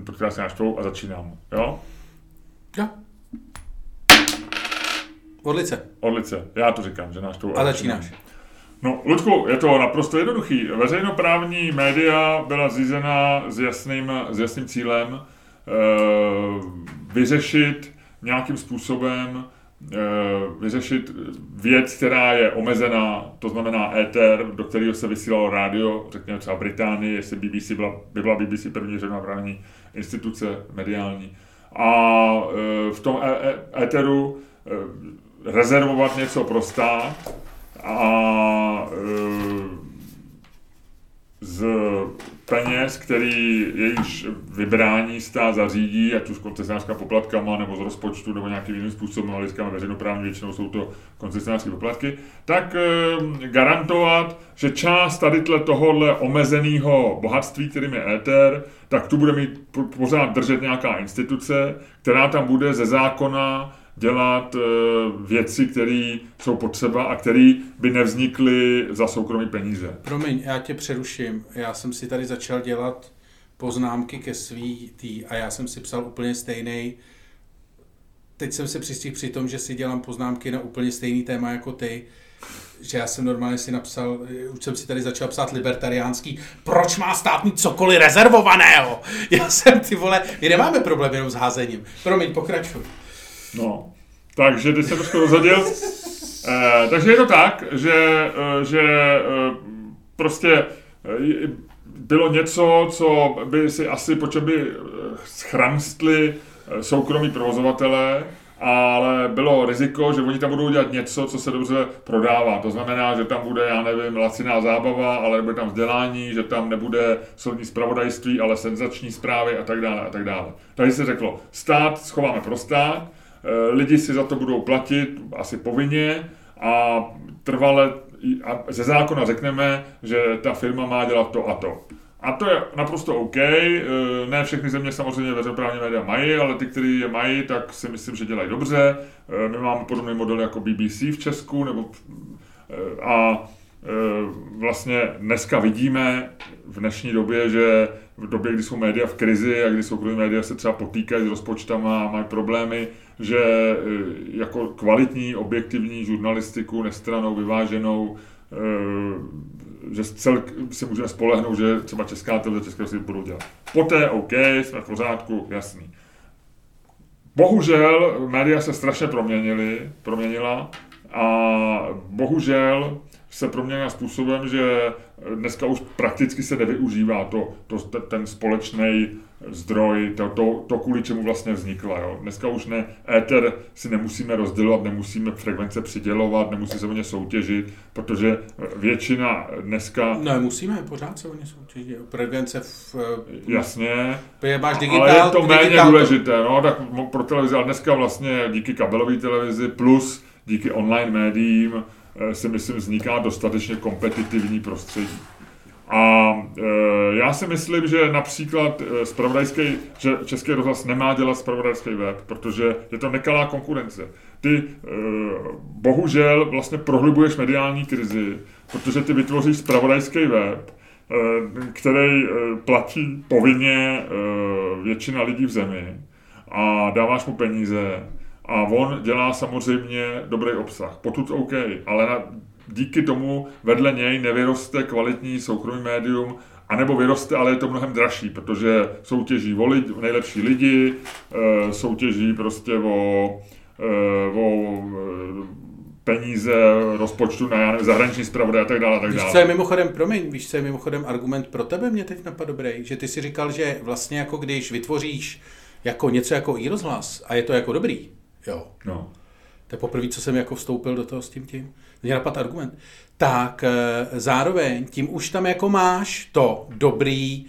Speaker 2: podcast je náš tvou a začínám, jo?
Speaker 1: jo. Odlice.
Speaker 2: Odlice, já to říkám, že náš
Speaker 1: A
Speaker 2: začínám.
Speaker 1: začínáš.
Speaker 2: No, Ludku, je to naprosto jednoduchý. Veřejnoprávní média byla zřízena s jasným, s jasným cílem e, vyřešit nějakým způsobem vyřešit věc, která je omezená, to znamená éter, do kterého se vysílalo rádio, řekněme třeba Británii, jestli BBC byla, by byla BBC první veřejnoprávní instituce mediální. A e, v tom éteru e, rezervovat něco pro stát, a z peněz, který jejíž vybrání stát zařídí, ať už koncesionářská poplatkama, nebo z rozpočtu, nebo nějakým jiným způsobem, ale říkáme veřejnoprávní, většinou jsou to koncesionářské poplatky, tak e, garantovat, že část tady tohohle omezeného bohatství, kterým je éter, tak tu bude mít pořád držet nějaká instituce, která tam bude ze zákona dělat eh, věci, které jsou potřeba a které by nevznikly za soukromí peníze.
Speaker 1: Promiň, já tě přeruším. Já jsem si tady začal dělat poznámky ke svý tý a já jsem si psal úplně stejný. Teď jsem se přistihl při tom, že si dělám poznámky na úplně stejný téma jako ty že já jsem normálně si napsal, už jsem si tady začal psát libertariánský, proč má stát mít cokoliv rezervovaného? Já jsem ty vole, my nemáme problém jenom s házením. Promiň, pokračuj.
Speaker 2: No, takže ty se trošku rozhodil. Eh, takže je to tak, že, eh, že eh, prostě eh, bylo něco, co by si asi po čem by schramstli soukromí provozovatelé, ale bylo riziko, že oni tam budou dělat něco, co se dobře prodává. To znamená, že tam bude, já nevím, laciná zábava, ale nebude tam vzdělání, že tam nebude soudní zpravodajství, ale senzační zprávy a tak dále a tak dále. Takže se řeklo, stát schováme pro stát, lidi si za to budou platit asi povinně a trvale a ze zákona řekneme, že ta firma má dělat to a to. A to je naprosto OK. Eh, ne všechny země samozřejmě veřejnoprávní média mají, ale ty, kteří je mají, tak si myslím, že dělají dobře. Eh, my máme podobný model jako BBC v Česku, nebo a vlastně dneska vidíme v dnešní době, že v době, kdy jsou média v krizi a kdy soukromé média se třeba potýkají s rozpočtama a mají problémy, že e, jako kvalitní, objektivní žurnalistiku, nestranou, vyváženou, e, že cel, si můžeme spolehnout, že třeba česká televize, české si budou dělat. Poté OK, jsme v pořádku, jasný. Bohužel média se strašně proměnily, proměnila a bohužel se proměnila způsobem, že dneska už prakticky se nevyužívá to, to, ten společný zdroj, to, to, to, kvůli čemu vlastně vznikla. Jo. Dneska už ne, éter si nemusíme rozdělovat, nemusíme frekvence přidělovat, nemusí se o ně soutěžit, protože většina dneska...
Speaker 1: Ne, musíme, pořád se o ně soutěžit. Frekvence v...
Speaker 2: Jasně,
Speaker 1: máš digitál,
Speaker 2: ale je to méně digitál, důležité. No, tak pro televizi, ale dneska vlastně díky kabelové televizi plus díky online médiím eh, si myslím vzniká dostatečně kompetitivní prostředí. A e, já si myslím, že například spravodajský, že Český rozhlas nemá dělat spravodajský web, protože je to nekalá konkurence. Ty bohužel vlastně prohlubuješ mediální krizi, protože ty vytvoříš spravodajský web, který platí povinně většina lidí v zemi a dáváš mu peníze a on dělá samozřejmě dobrý obsah. Potud OK, ale na, díky tomu vedle něj nevyroste kvalitní soukromý médium, anebo vyroste, ale je to mnohem dražší, protože soutěží o lidi, nejlepší lidi, eh, soutěží prostě o, eh, o eh, peníze, rozpočtu na nevím, zahraniční zpravodaj a tak dále. A tak
Speaker 1: víš,
Speaker 2: dále.
Speaker 1: co je mimochodem, promiň, víš, co je mimochodem argument pro tebe, mě teď napadl dobrý, že ty si říkal, že vlastně jako když vytvoříš jako něco jako i rozhlas a je to jako dobrý, jo.
Speaker 2: No.
Speaker 1: To je poprvé, co jsem jako vstoupil do toho s tím tím mě napadl argument, tak eh, zároveň tím už tam jako máš to dobrý,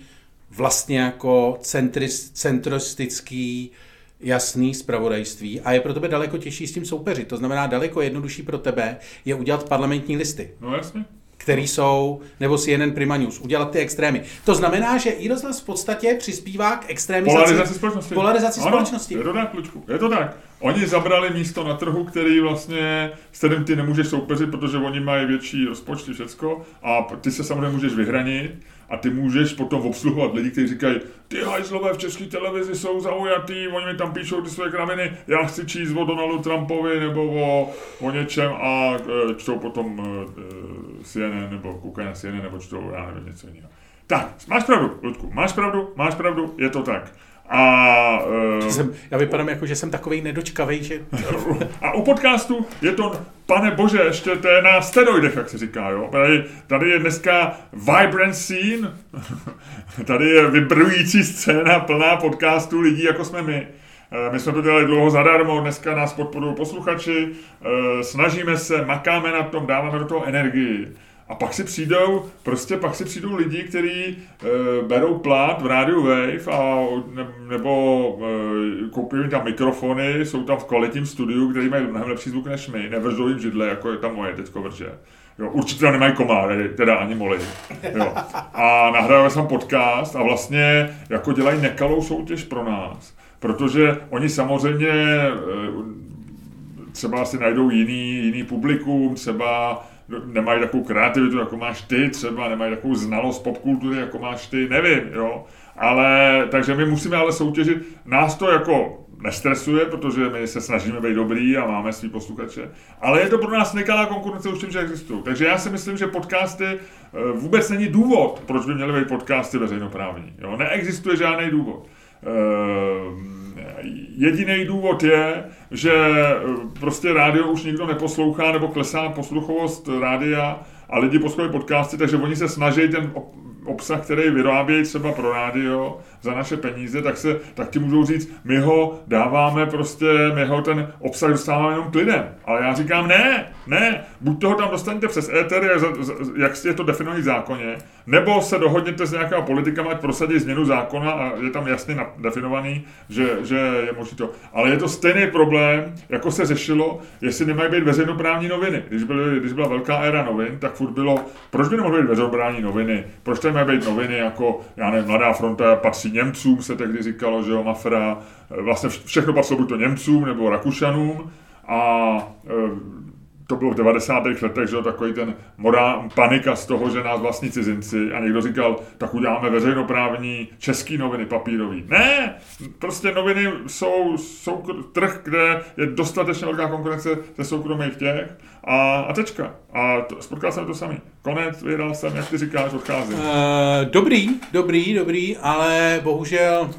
Speaker 1: vlastně jako centris, centristický, jasný zpravodajství a je pro tebe daleko těžší s tím soupeřit. To znamená, daleko jednodušší pro tebe je udělat parlamentní listy.
Speaker 2: No jasně
Speaker 1: který jsou, nebo si jeden Prima News, udělat ty extrémy. To znamená, že i rozhlas v podstatě přispívá k extrémizaci
Speaker 2: polarizaci společnosti.
Speaker 1: Polarizaci ano, společnosti.
Speaker 2: Je to tak, Lučku, je to tak. Oni zabrali místo na trhu, který vlastně, s kterým ty nemůžeš soupeřit, protože oni mají větší rozpočty, všecko, a ty se samozřejmě můžeš vyhranit a ty můžeš potom obsluhovat lidi, kteří říkají, ty hajzlové v české televizi jsou zaujatý, oni mi tam píšou ty své kraviny, já chci číst o Donaldu Trumpovi nebo o, o něčem a e, čtou potom e, CNN nebo koukají na CNN nebo čtou, já nevím, něco jiného. Tak, máš pravdu, Ludku, máš pravdu, máš pravdu, je to tak. A, uh,
Speaker 1: jsem, já vypadám jako, že jsem takový nedočkavý, že...
Speaker 2: a u podcastu je to, pane bože, ještě to je na steroidech, jak se říká, jo. Tady, tady je dneska vibrant scene, tady je vybrující scéna plná podcastů lidí, jako jsme my. Eh, my jsme to dělali dlouho zadarmo, dneska nás podporují posluchači, eh, snažíme se, makáme na tom, dáváme do toho energii. A pak si přijdou, prostě pak si přijdou lidi, kteří e, berou plát v rádiu Wave a, ne, nebo e, koupí tam mikrofony, jsou tam v kvalitním studiu, který mají mnohem lepší zvuk než my, nevržou jim židle, jako je tam moje teďko vrže. Jo, určitě nemají komáry, teda ani moly. Jo. A nahrávají tam podcast a vlastně jako dělají nekalou soutěž pro nás. Protože oni samozřejmě e, třeba si najdou jiný, jiný publikum, třeba nemají takovou kreativitu, jako máš ty třeba, nemají takovou znalost popkultury, jako máš ty, nevím, jo. Ale, takže my musíme ale soutěžit, nás to jako nestresuje, protože my se snažíme být dobrý a máme svý posluchače, ale je to pro nás nekalá konkurence už tím, že existují. Takže já si myslím, že podcasty eh, vůbec není důvod, proč by měly být podcasty veřejnoprávní. Jo? Neexistuje žádný důvod. Ehm, Jediný důvod je, že eh, prostě rádio už nikdo neposlouchá nebo klesá posluchovost rádia a lidi poslouchají podcasty, takže oni se snaží ten obsah, který vyrábějí třeba pro rádio za naše peníze, tak, se, tak ti můžou říct, my ho dáváme prostě, my ho ten obsah dostáváme jenom k lidem. Ale já říkám, ne, ne, buď toho tam dostanete přes éter, jak, jak je to definovaný v zákoně, nebo se dohodněte s nějakého politika, ať prosadí změnu zákona a je tam jasně definovaný, že, že je možné to. Ale je to stejný problém, jako se řešilo, jestli nemají být veřejnoprávní noviny. Když, byly, když byla velká éra novin, tak furt bylo, proč by nemohly být veřejnoprávní noviny? Proč to mají být noviny jako, já nevím, Mladá fronta patří Němcům, se tehdy říkalo, že jo, Mafra, vlastně všechno patřilo buď to Němcům nebo Rakušanům a e, to bylo v 90. letech, že takový ten morál, panika z toho, že nás vlastní cizinci a někdo říkal, tak uděláme veřejnoprávní český noviny papírový. Ne, prostě noviny jsou, jsou trh, kde je dostatečně velká konkurence ze soukromých těch a, a tečka. A to, spotkal jsem to samý. Konec, vyhrál jsem, jak ty říkáš, odcházím. Uh,
Speaker 1: dobrý, dobrý, dobrý, ale bohužel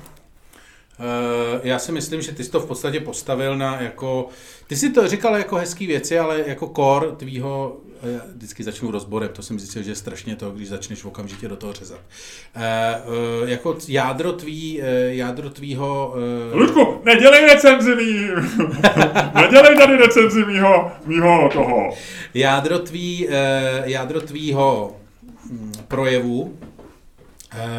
Speaker 1: já si myslím, že ty jsi to v podstatě postavil na jako, ty jsi to říkal jako hezký věci, ale jako kor tvýho, já vždycky začnu rozborem, to jsem zjistil, že je strašně to, když začneš okamžitě do toho řezat. Uh, jako jádro tvý, jádro tvýho...
Speaker 2: Ludku, nedělej recenzi mý, nedělej tady recenzi mýho, mýho toho.
Speaker 1: Jádro tvý, jádro tvýho hm, projevu, Eh,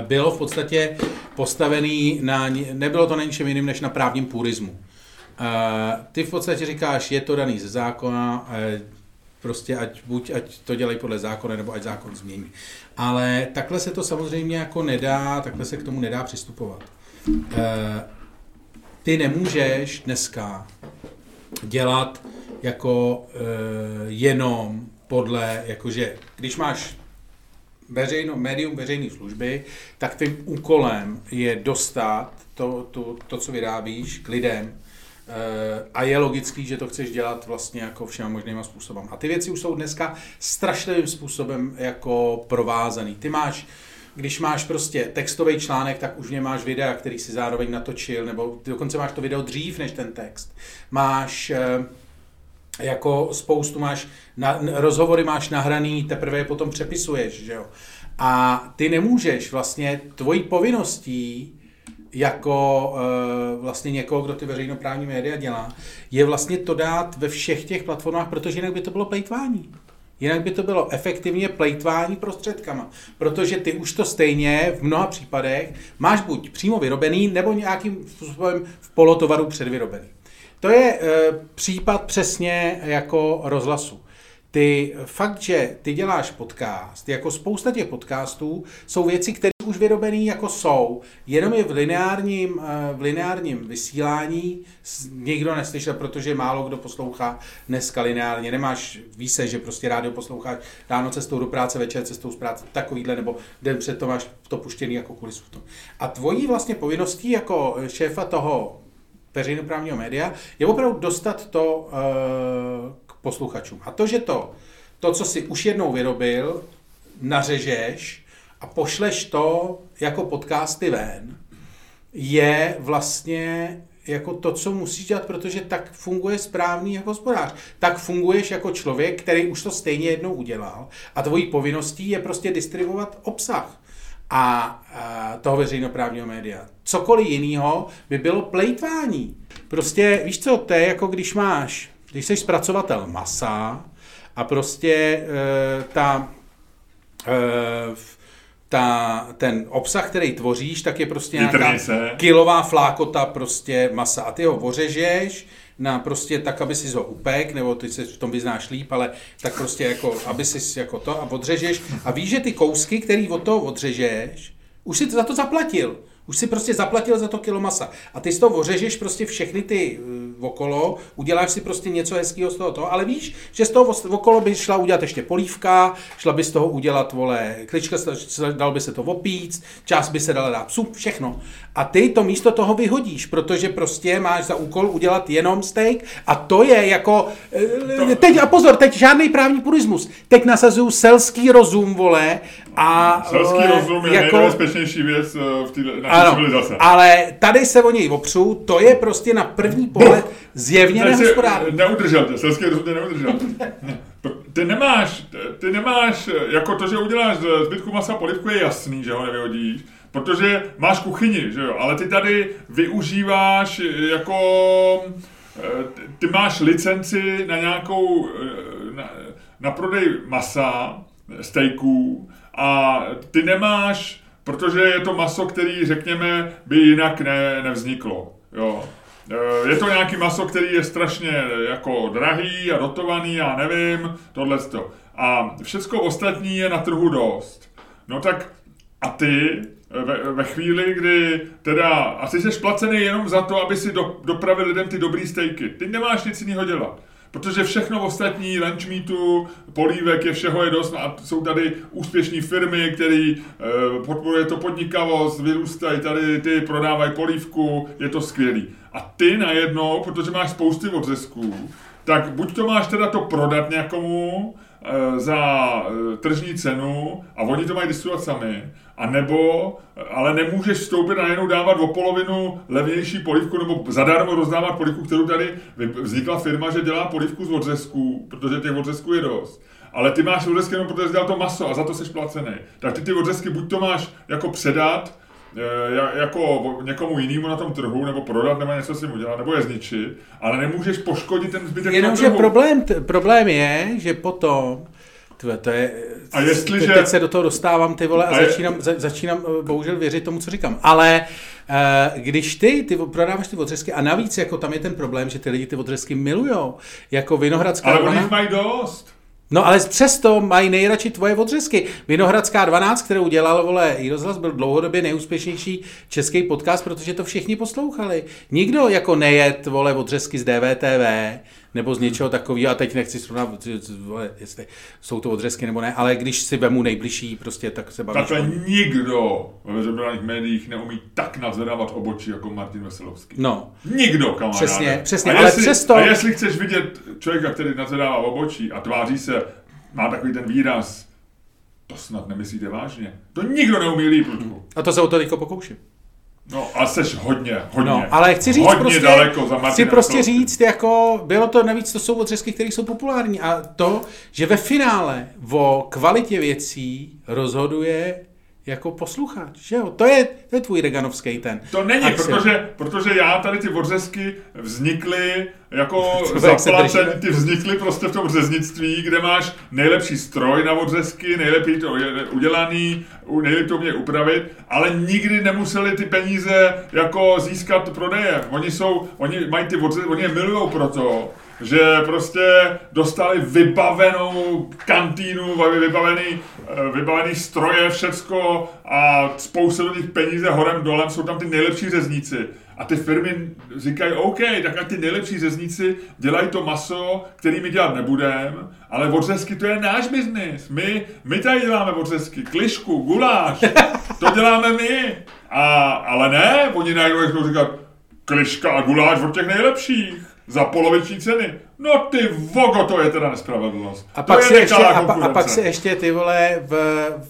Speaker 1: bylo v podstatě postavený na, nebylo to na ničem jiným než na právním purismu. Eh, ty v podstatě říkáš, je to daný ze zákona, eh, prostě ať, buď ať to dělají podle zákona, nebo ať zákon změní. Ale takhle se to samozřejmě jako nedá, takhle se k tomu nedá přistupovat. Ty nemůžeš dneska dělat jako jenom podle, jakože když máš veřejno, médium veřejné služby, tak tím úkolem je dostat to, to, to, co vyrábíš k lidem, eh, a je logický, že to chceš dělat vlastně jako všema možnýma způsobem. A ty věci už jsou dneska strašlivým způsobem jako provázaný. Ty máš, když máš prostě textový článek, tak už v něm máš videa, který si zároveň natočil, nebo dokonce máš to video dřív než ten text. Máš eh, jako spoustu máš, na, rozhovory máš nahraný, teprve je potom přepisuješ, že jo. A ty nemůžeš vlastně, tvojí povinností jako e, vlastně někoho, kdo ty veřejnoprávní média dělá, je vlastně to dát ve všech těch platformách, protože jinak by to bylo plejtvání. Jinak by to bylo efektivně plejtvání prostředkama, protože ty už to stejně v mnoha případech máš buď přímo vyrobený, nebo nějakým způsobem v polotovaru předvyrobený. To je e, případ přesně jako rozhlasu. Ty fakt, že ty děláš podcast, jako spousta těch podcastů, jsou věci, které už vyrobené jako jsou, jenom je v lineárním, e, v lineárním vysílání nikdo neslyšel, protože málo kdo poslouchá dneska lineárně. Nemáš, ví se, že prostě rádio posloucháš ráno cestou do práce, večer cestou z práce, takovýhle, nebo den před to máš to puštěný jako kulisu. A tvojí vlastně povinností jako šéfa toho veřejnoprávního média, je opravdu dostat to k posluchačům. A to, že to, to, co si už jednou vyrobil, nařežeš a pošleš to jako podcasty ven, je vlastně jako to, co musíš dělat, protože tak funguje správný jako hospodář. Tak funguješ jako člověk, který už to stejně jednou udělal a tvojí povinností je prostě distribuovat obsah a, a toho veřejnoprávního média. Cokoliv jiného by bylo plejtvání. Prostě víš co, to je jako když máš, když jsi zpracovatel masa a prostě e, ta e, ta, ten obsah, který tvoříš, tak je prostě nějaká kilová flákota prostě masa. A ty ho ořežeš na prostě tak, aby si ho upek, nebo ty se v tom vyznáš líp, ale tak prostě jako, aby si jako to a odřežeš. A víš, že ty kousky, který od toho odřežeš, už si to za to zaplatil. Už si prostě zaplatil za to kilo masa. A ty z toho ořežeš prostě všechny ty uh, okolo, uděláš si prostě něco hezkého z toho, toho ale víš, že z toho okolo by šla udělat ještě polívka, šla by z toho udělat, vole, klička, dal by se to opíct, část by se dala dát psu, všechno. A ty to místo toho vyhodíš, protože prostě máš za úkol udělat jenom steak a to je jako, uh, teď a pozor, teď žádný právní purismus, teď nasazuju selský rozum, vole, a,
Speaker 2: Selský rozum je jako, nejbezpečnější věc v té
Speaker 1: ano, civilizace. Ale tady se o něj opřu, to je prostě na první pohled zjevně nehospodárný.
Speaker 2: Neudržel tě, selský rozum tě neudržel. Ty nemáš, ty nemáš, jako to, že uděláš zbytku masa polivku je jasný, že ho nevyhodíš, protože máš kuchyni, že jo, ale ty tady využíváš jako, ty máš licenci na nějakou, na, na prodej masa, steaků a ty nemáš protože je to maso, který, řekněme, by jinak ne, nevzniklo. Jo. E, je to nějaký maso, který je strašně jako drahý a dotovaný, já nevím, tohle to. A všechno ostatní je na trhu dost. No tak a ty ve, ve chvíli, kdy teda, a jsi placený jenom za to, aby si do, dopravil lidem ty dobrý stejky. Ty nemáš nic jiného dělat. Protože všechno ostatní, lunch meatu, polívek je všeho je dost a jsou tady úspěšné firmy, které e, podporuje to podnikavost, vyrůstají tady, ty prodávají polívku, je to skvělý. A ty najednou, protože máš spousty odřezků, tak buď to máš teda to prodat někomu za e, tržní cenu a oni to mají distribuovat sami, a nebo, ale nemůžeš vstoupit a najednou dávat o polovinu levnější polivku nebo zadarmo rozdávat polivku, kterou tady vznikla firma, že dělá polivku z odřezků, protože těch odřezků je dost. Ale ty máš odřezky jenom protože jsi dělal to maso a za to jsi placený. Tak ty ty odřezky buď to máš jako předat, jako někomu jinému na tom trhu, nebo prodat, nebo něco si udělat, nebo je zničit, ale nemůžeš poškodit ten zbytek
Speaker 1: Jenomže problém, problém je, že potom Tve, to je,
Speaker 2: a jestliže...
Speaker 1: Teď se do toho dostávám, ty vole, a, a je... začínám, za, začínám eh, bohužel věřit tomu, co říkám. Ale uh, když ty, ty prodáváš ty odřezky, a navíc jako tam je ten problém, že ty lidi ty odřezky milujou, jako Vinohradská
Speaker 2: Ale oni mají dost.
Speaker 1: No ale přesto mají nejradši tvoje odřezky. Vinohradská 12, kterou udělal, vole, i rozhlas byl dlouhodobě nejúspěšnější český podcast, protože to všichni poslouchali. Nikdo jako nejet, vole, odřezky z DVTV, nebo z něčeho takového, a teď nechci srovnat, jestli jsou to odřezky nebo ne, ale když si vemu nejbližší, prostě tak se bavíš.
Speaker 2: Takhle nikdo ve veřejných médiích neumí tak nadzvedávat obočí jako Martin Veselovský.
Speaker 1: No.
Speaker 2: Nikdo, kamaráde.
Speaker 1: Přesně, přesně, a ale jestli, přesto...
Speaker 2: A jestli chceš vidět člověka, který nadzvedává obočí a tváří se, má takový ten výraz, to snad nemyslíte vážně. To nikdo neumí líp,
Speaker 1: A to se o to teďko pokouším.
Speaker 2: No a jsi hodně, hodně,
Speaker 1: no, ale chci říct
Speaker 2: hodně
Speaker 1: prostě,
Speaker 2: daleko za
Speaker 1: chci prostě říct, jako bylo to navíc, to jsou odřezky, které jsou populární. A to, že ve finále o kvalitě věcí rozhoduje jako posluchač, že jo? To je, to je tvůj Reganovský ten.
Speaker 2: To není, protože, protože já tady ty odřezky vznikly jako zaplacený, ty vznikly prostě v tom řeznictví, kde máš nejlepší stroj na odřezky, nejlepší to udělaný, nejlepší to mě upravit, ale nikdy nemuseli ty peníze jako získat prodeje. Oni jsou, oni mají ty odřezky, oni je milujou proto, že prostě dostali vybavenou kantýnu, vybavený, eh, vybavený stroje, všecko a spoustu do nich peníze horem dolem, jsou tam ty nejlepší řezníci. A ty firmy říkají, OK, tak ať ty nejlepší řezníci dělají to maso, který my dělat nebudeme, ale odřezky to je náš biznis. My, my tady děláme odřezky, klišku, guláš, to děláme my. A, ale ne, oni najednou říkat, kliška a guláš od těch nejlepších. Za poloviční ceny. No ty vogo, to je teda nespravedlnost.
Speaker 1: A pak,
Speaker 2: to
Speaker 1: si
Speaker 2: je
Speaker 1: ještě, a, pa, a pak si ještě ty vole v,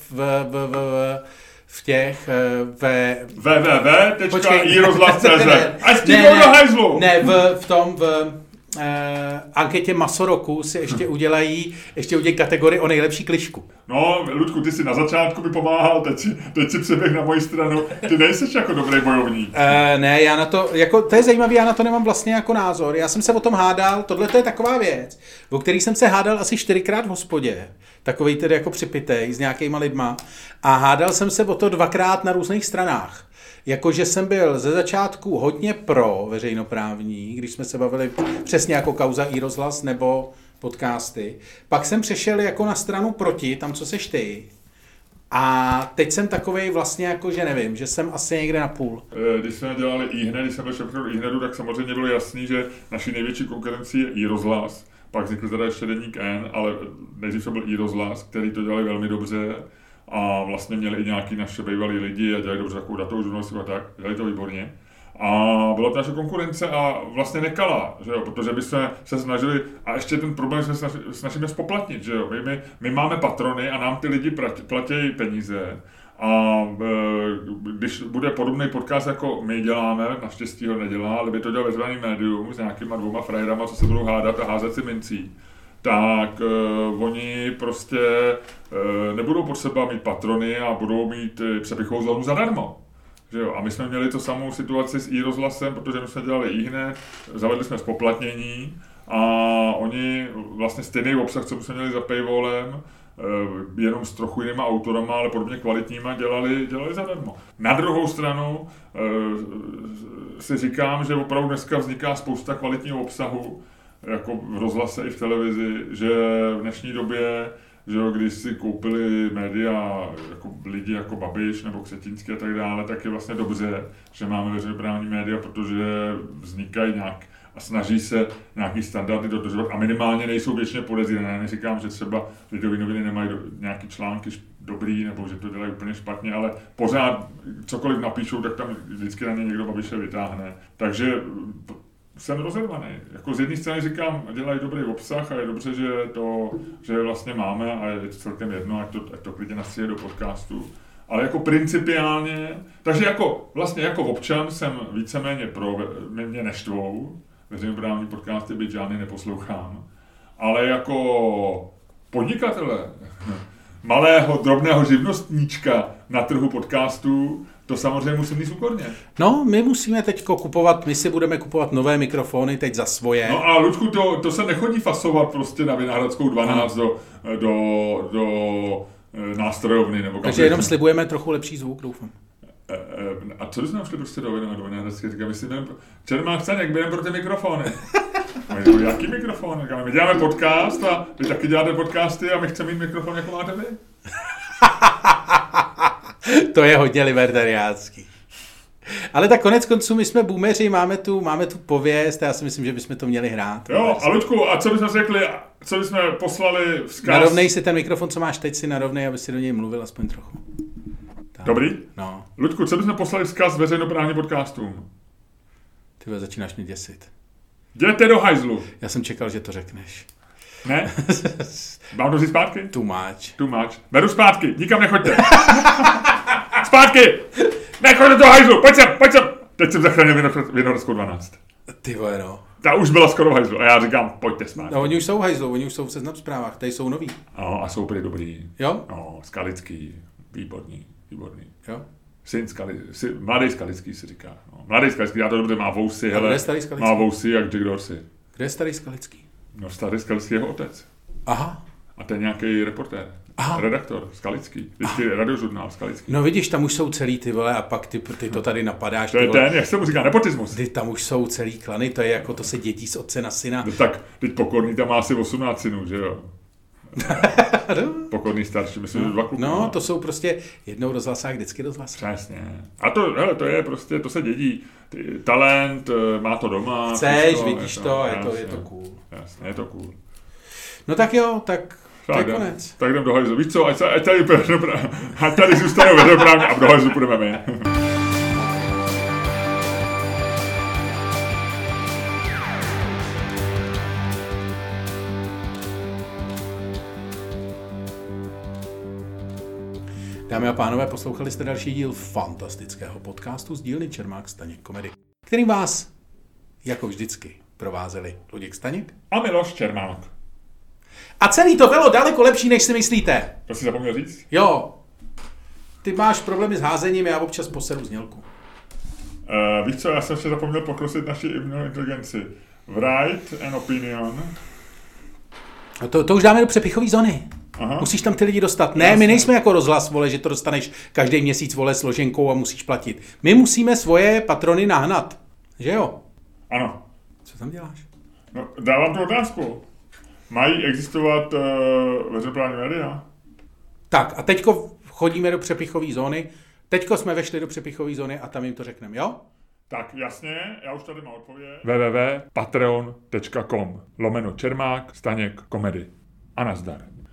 Speaker 1: v, v, v, v, v těch, eh, ve...
Speaker 2: www.irozhlas.cz A s tím
Speaker 1: ne,
Speaker 2: hajzlu!
Speaker 1: ne, v, v tom, v eh, anketě Masoroku si ještě udělají, ještě udělají kategorii o nejlepší klišku.
Speaker 2: No, Ludku, ty si na začátku mi pomáhal, teď si, teď si přeběh na moji stranu. Ty nejseš jako dobrý bojovník.
Speaker 1: Uh, ne, já na to, jako, to je zajímavé, já na to nemám vlastně jako názor. Já jsem se o tom hádal, tohle to je taková věc, o který jsem se hádal asi čtyřikrát v hospodě, takový tedy jako připitej s nějakýma lidma a hádal jsem se o to dvakrát na různých stranách. Jakože jsem byl ze začátku hodně pro veřejnoprávní, když jsme se bavili přesně jako kauza i rozhlas nebo podcasty. Pak jsem přešel jako na stranu proti, tam co seš ty. A teď jsem takovej vlastně jako, že nevím, že jsem asi někde na půl.
Speaker 2: Eh, Když jsme dělali iHne, když jsem byl šéf iHnedu, tak samozřejmě bylo jasný, že naší největší konkurencí je iRozhlas. Pak vznikl teda ještě deník N, ale nejdřív to byl iRozhlas, který to dělali velmi dobře a vlastně měli i nějaký naše bývalí lidi a dělali dobře takovou datovou žurnalistiku a tak, dělali to výborně. A byla to naše konkurence a vlastně nekala, že jo, protože by jsme se snažili, a ještě ten problém jsme snažili, snažíme spoplatnit, že jo, my, my, my máme patrony a nám ty lidi platí peníze. A e, když bude podobný podcast, jako my děláme, naštěstí ho nedělá, ale by to dělal veřejný médium s nějakýma dvouma frajerama, co se budou hádat a házet si mincí, tak uh, oni prostě uh, nebudou potřeba mít patrony a budou mít uh, přepichovou zónu zadarmo. Že jo? A my jsme měli to samou situaci s i-rozhlasem, protože my jsme dělali i-hned, zavedli jsme spoplatnění a oni vlastně stejný obsah, co jsme měli za paywallem, jenom s trochu jinýma autorama, ale podobně kvalitníma, dělali, dělali zadarmo. Na druhou stranu si říkám, že opravdu dneska vzniká spousta kvalitního obsahu, jako v rozhlase i v televizi, že v dnešní době že jo, když si koupili média jako lidi jako Babiš nebo Křetínský a tak dále, tak je vlastně dobře, že máme veřejnoprávní média, protože vznikají nějak a snaží se nějaký standardy dodržovat a minimálně nejsou většině podezřelé. Neříkám, že třeba lidové noviny nemají do, nějaký články dobrý nebo že to dělají úplně špatně, ale pořád cokoliv napíšou, tak tam vždycky na ně někdo Babiše vytáhne. Takže jsem rozervaný. Jako z jedné strany říkám, dělají dobrý obsah a je dobře, že to, že vlastně máme a je to celkem jedno, ať to, ať to klidně nastříje do podcastu. Ale jako principiálně, takže jako vlastně jako občan jsem víceméně pro, mě, mě neštvou, veřejnoprávní podcasty, byť žádný neposlouchám, ale jako podnikatele, malého, drobného živnostníčka na trhu podcastů, to samozřejmě musím mít úkorně.
Speaker 1: No, my musíme teď kupovat, my si budeme kupovat nové mikrofony teď za svoje.
Speaker 2: No a Ludku, to, to se nechodí fasovat prostě na Vinohradskou 12 do, do, do eh, nástrojovny nebo
Speaker 1: Takže jenom slibujeme trochu lepší zvuk, doufám.
Speaker 2: Eh, eh, A co jsme šli prostě do Vinohradské? Říkám, my si jdeme, Čermák Staněk, jdeme pro ty mikrofony. Jaký mikrofon? My děláme podcast a vy taky děláte podcasty a my chceme mít mikrofon, jako máte vy.
Speaker 1: to je hodně libertariánský. Ale tak konec konců, my jsme boomeři, máme tu, máme tu pověst a já si myslím, že bychom to měli hrát.
Speaker 2: Jo, a Ludku, a co bychom řekli, co bychom poslali vzkaz?
Speaker 1: Narovnej si ten mikrofon, co máš teď, si narovnej, aby si do něj mluvil aspoň trochu. Tak.
Speaker 2: Dobrý?
Speaker 1: No,
Speaker 2: Ludku, co bychom poslali vzkaz veřejnoprávním podcastům?
Speaker 1: ty začínáš mě děsit.
Speaker 2: Jděte do hajzlu.
Speaker 1: Já jsem čekal, že to řekneš.
Speaker 2: Ne? Mám to vzít zpátky?
Speaker 1: Too much.
Speaker 2: Too much. Beru zpátky, nikam nechoďte. zpátky! Nechoď do hajzlu, pojď sem, pojď sem. Teď jsem zachránil Vinohrad- Vinohradskou 12.
Speaker 1: Ty vole, no.
Speaker 2: Ta už byla skoro v hajzlu a já říkám, pojďte zpátky.
Speaker 1: No, oni už jsou v hajzlu, oni už jsou v seznam zprávách, tady jsou noví.
Speaker 2: No, a jsou prý dobrý.
Speaker 1: Jo?
Speaker 2: No, Skalický, výborný, výborný.
Speaker 1: Jo?
Speaker 2: Syn Skali, syn, mladý Skalický se říká. No, mladý Skalický, já to dobře, má vousy,
Speaker 1: kde
Speaker 2: hele,
Speaker 1: je starý Skalický?
Speaker 2: má vousy jak Jack Dorsey.
Speaker 1: Kde je starý Skalický?
Speaker 2: No, starý Skalický je jeho otec.
Speaker 1: Aha.
Speaker 2: A ten nějaký reportér,
Speaker 1: Aha.
Speaker 2: redaktor Skalický, vždycky radiožurnál Skalický.
Speaker 1: No vidíš, tam už jsou celý ty vole a pak ty, ty to tady napadáš.
Speaker 2: To
Speaker 1: ty
Speaker 2: je
Speaker 1: vole.
Speaker 2: ten, jak se mu říká, nepotismus.
Speaker 1: Ty tam už jsou celý klany, to je jako to se dědí z otce na syna.
Speaker 2: No tak, teď pokorný tam má asi 18 synů, že jo? Pokorný starší, myslím, že dva kluky.
Speaker 1: No, to jsou prostě jednou rozhlasák, vždycky rozhlas.
Speaker 2: Přesně. A to, hele, to je prostě, to se dědí. Ty, talent, eh, má to doma.
Speaker 1: Chceš,
Speaker 2: všechno,
Speaker 1: vidíš to, je to, je
Speaker 2: jasně,
Speaker 1: to cool.
Speaker 2: Jasně, je to cool.
Speaker 1: No tak jo, tak to je
Speaker 2: Tak, jdem,
Speaker 1: konec.
Speaker 2: tak jdem do hajzlu. Víš co, ať, se- ať tady, ať tady veřejnoprávně a do hajzlu půjdeme my.
Speaker 1: Dámy a pánové, poslouchali jste další díl fantastického podcastu z dílny Čermák Staněk Komedy, kterým vás, jako vždycky, provázeli Luděk Staněk
Speaker 2: a Miloš Čermák.
Speaker 1: A celý to bylo daleko lepší, než si myslíte.
Speaker 2: To si zapomněl říct?
Speaker 1: Jo. Ty máš problémy s házením, já občas poseru znělku.
Speaker 2: Uh, víš co, já jsem si zapomněl pokrosit naši umělou inteligenci. Write an opinion.
Speaker 1: A to, to už dáme do přepichové zóny.
Speaker 2: Aha.
Speaker 1: Musíš tam ty lidi dostat. Ne, my nejsme jako rozhlas, vole, že to dostaneš každý měsíc, vole, složenkou a musíš platit. My musíme svoje patrony nahnat. Že jo?
Speaker 2: Ano.
Speaker 1: Co tam děláš?
Speaker 2: No, dávám tu otázku. Mají existovat uh, veřejnoprávní média?
Speaker 1: Tak a teďko chodíme do přepichové zóny. Teďko jsme vešli do přepichové zóny a tam jim to řekneme, jo?
Speaker 2: Tak jasně, já už tady mám odpověď. www.patreon.com lomeno Čermák, Staněk, komedy. A nazdar.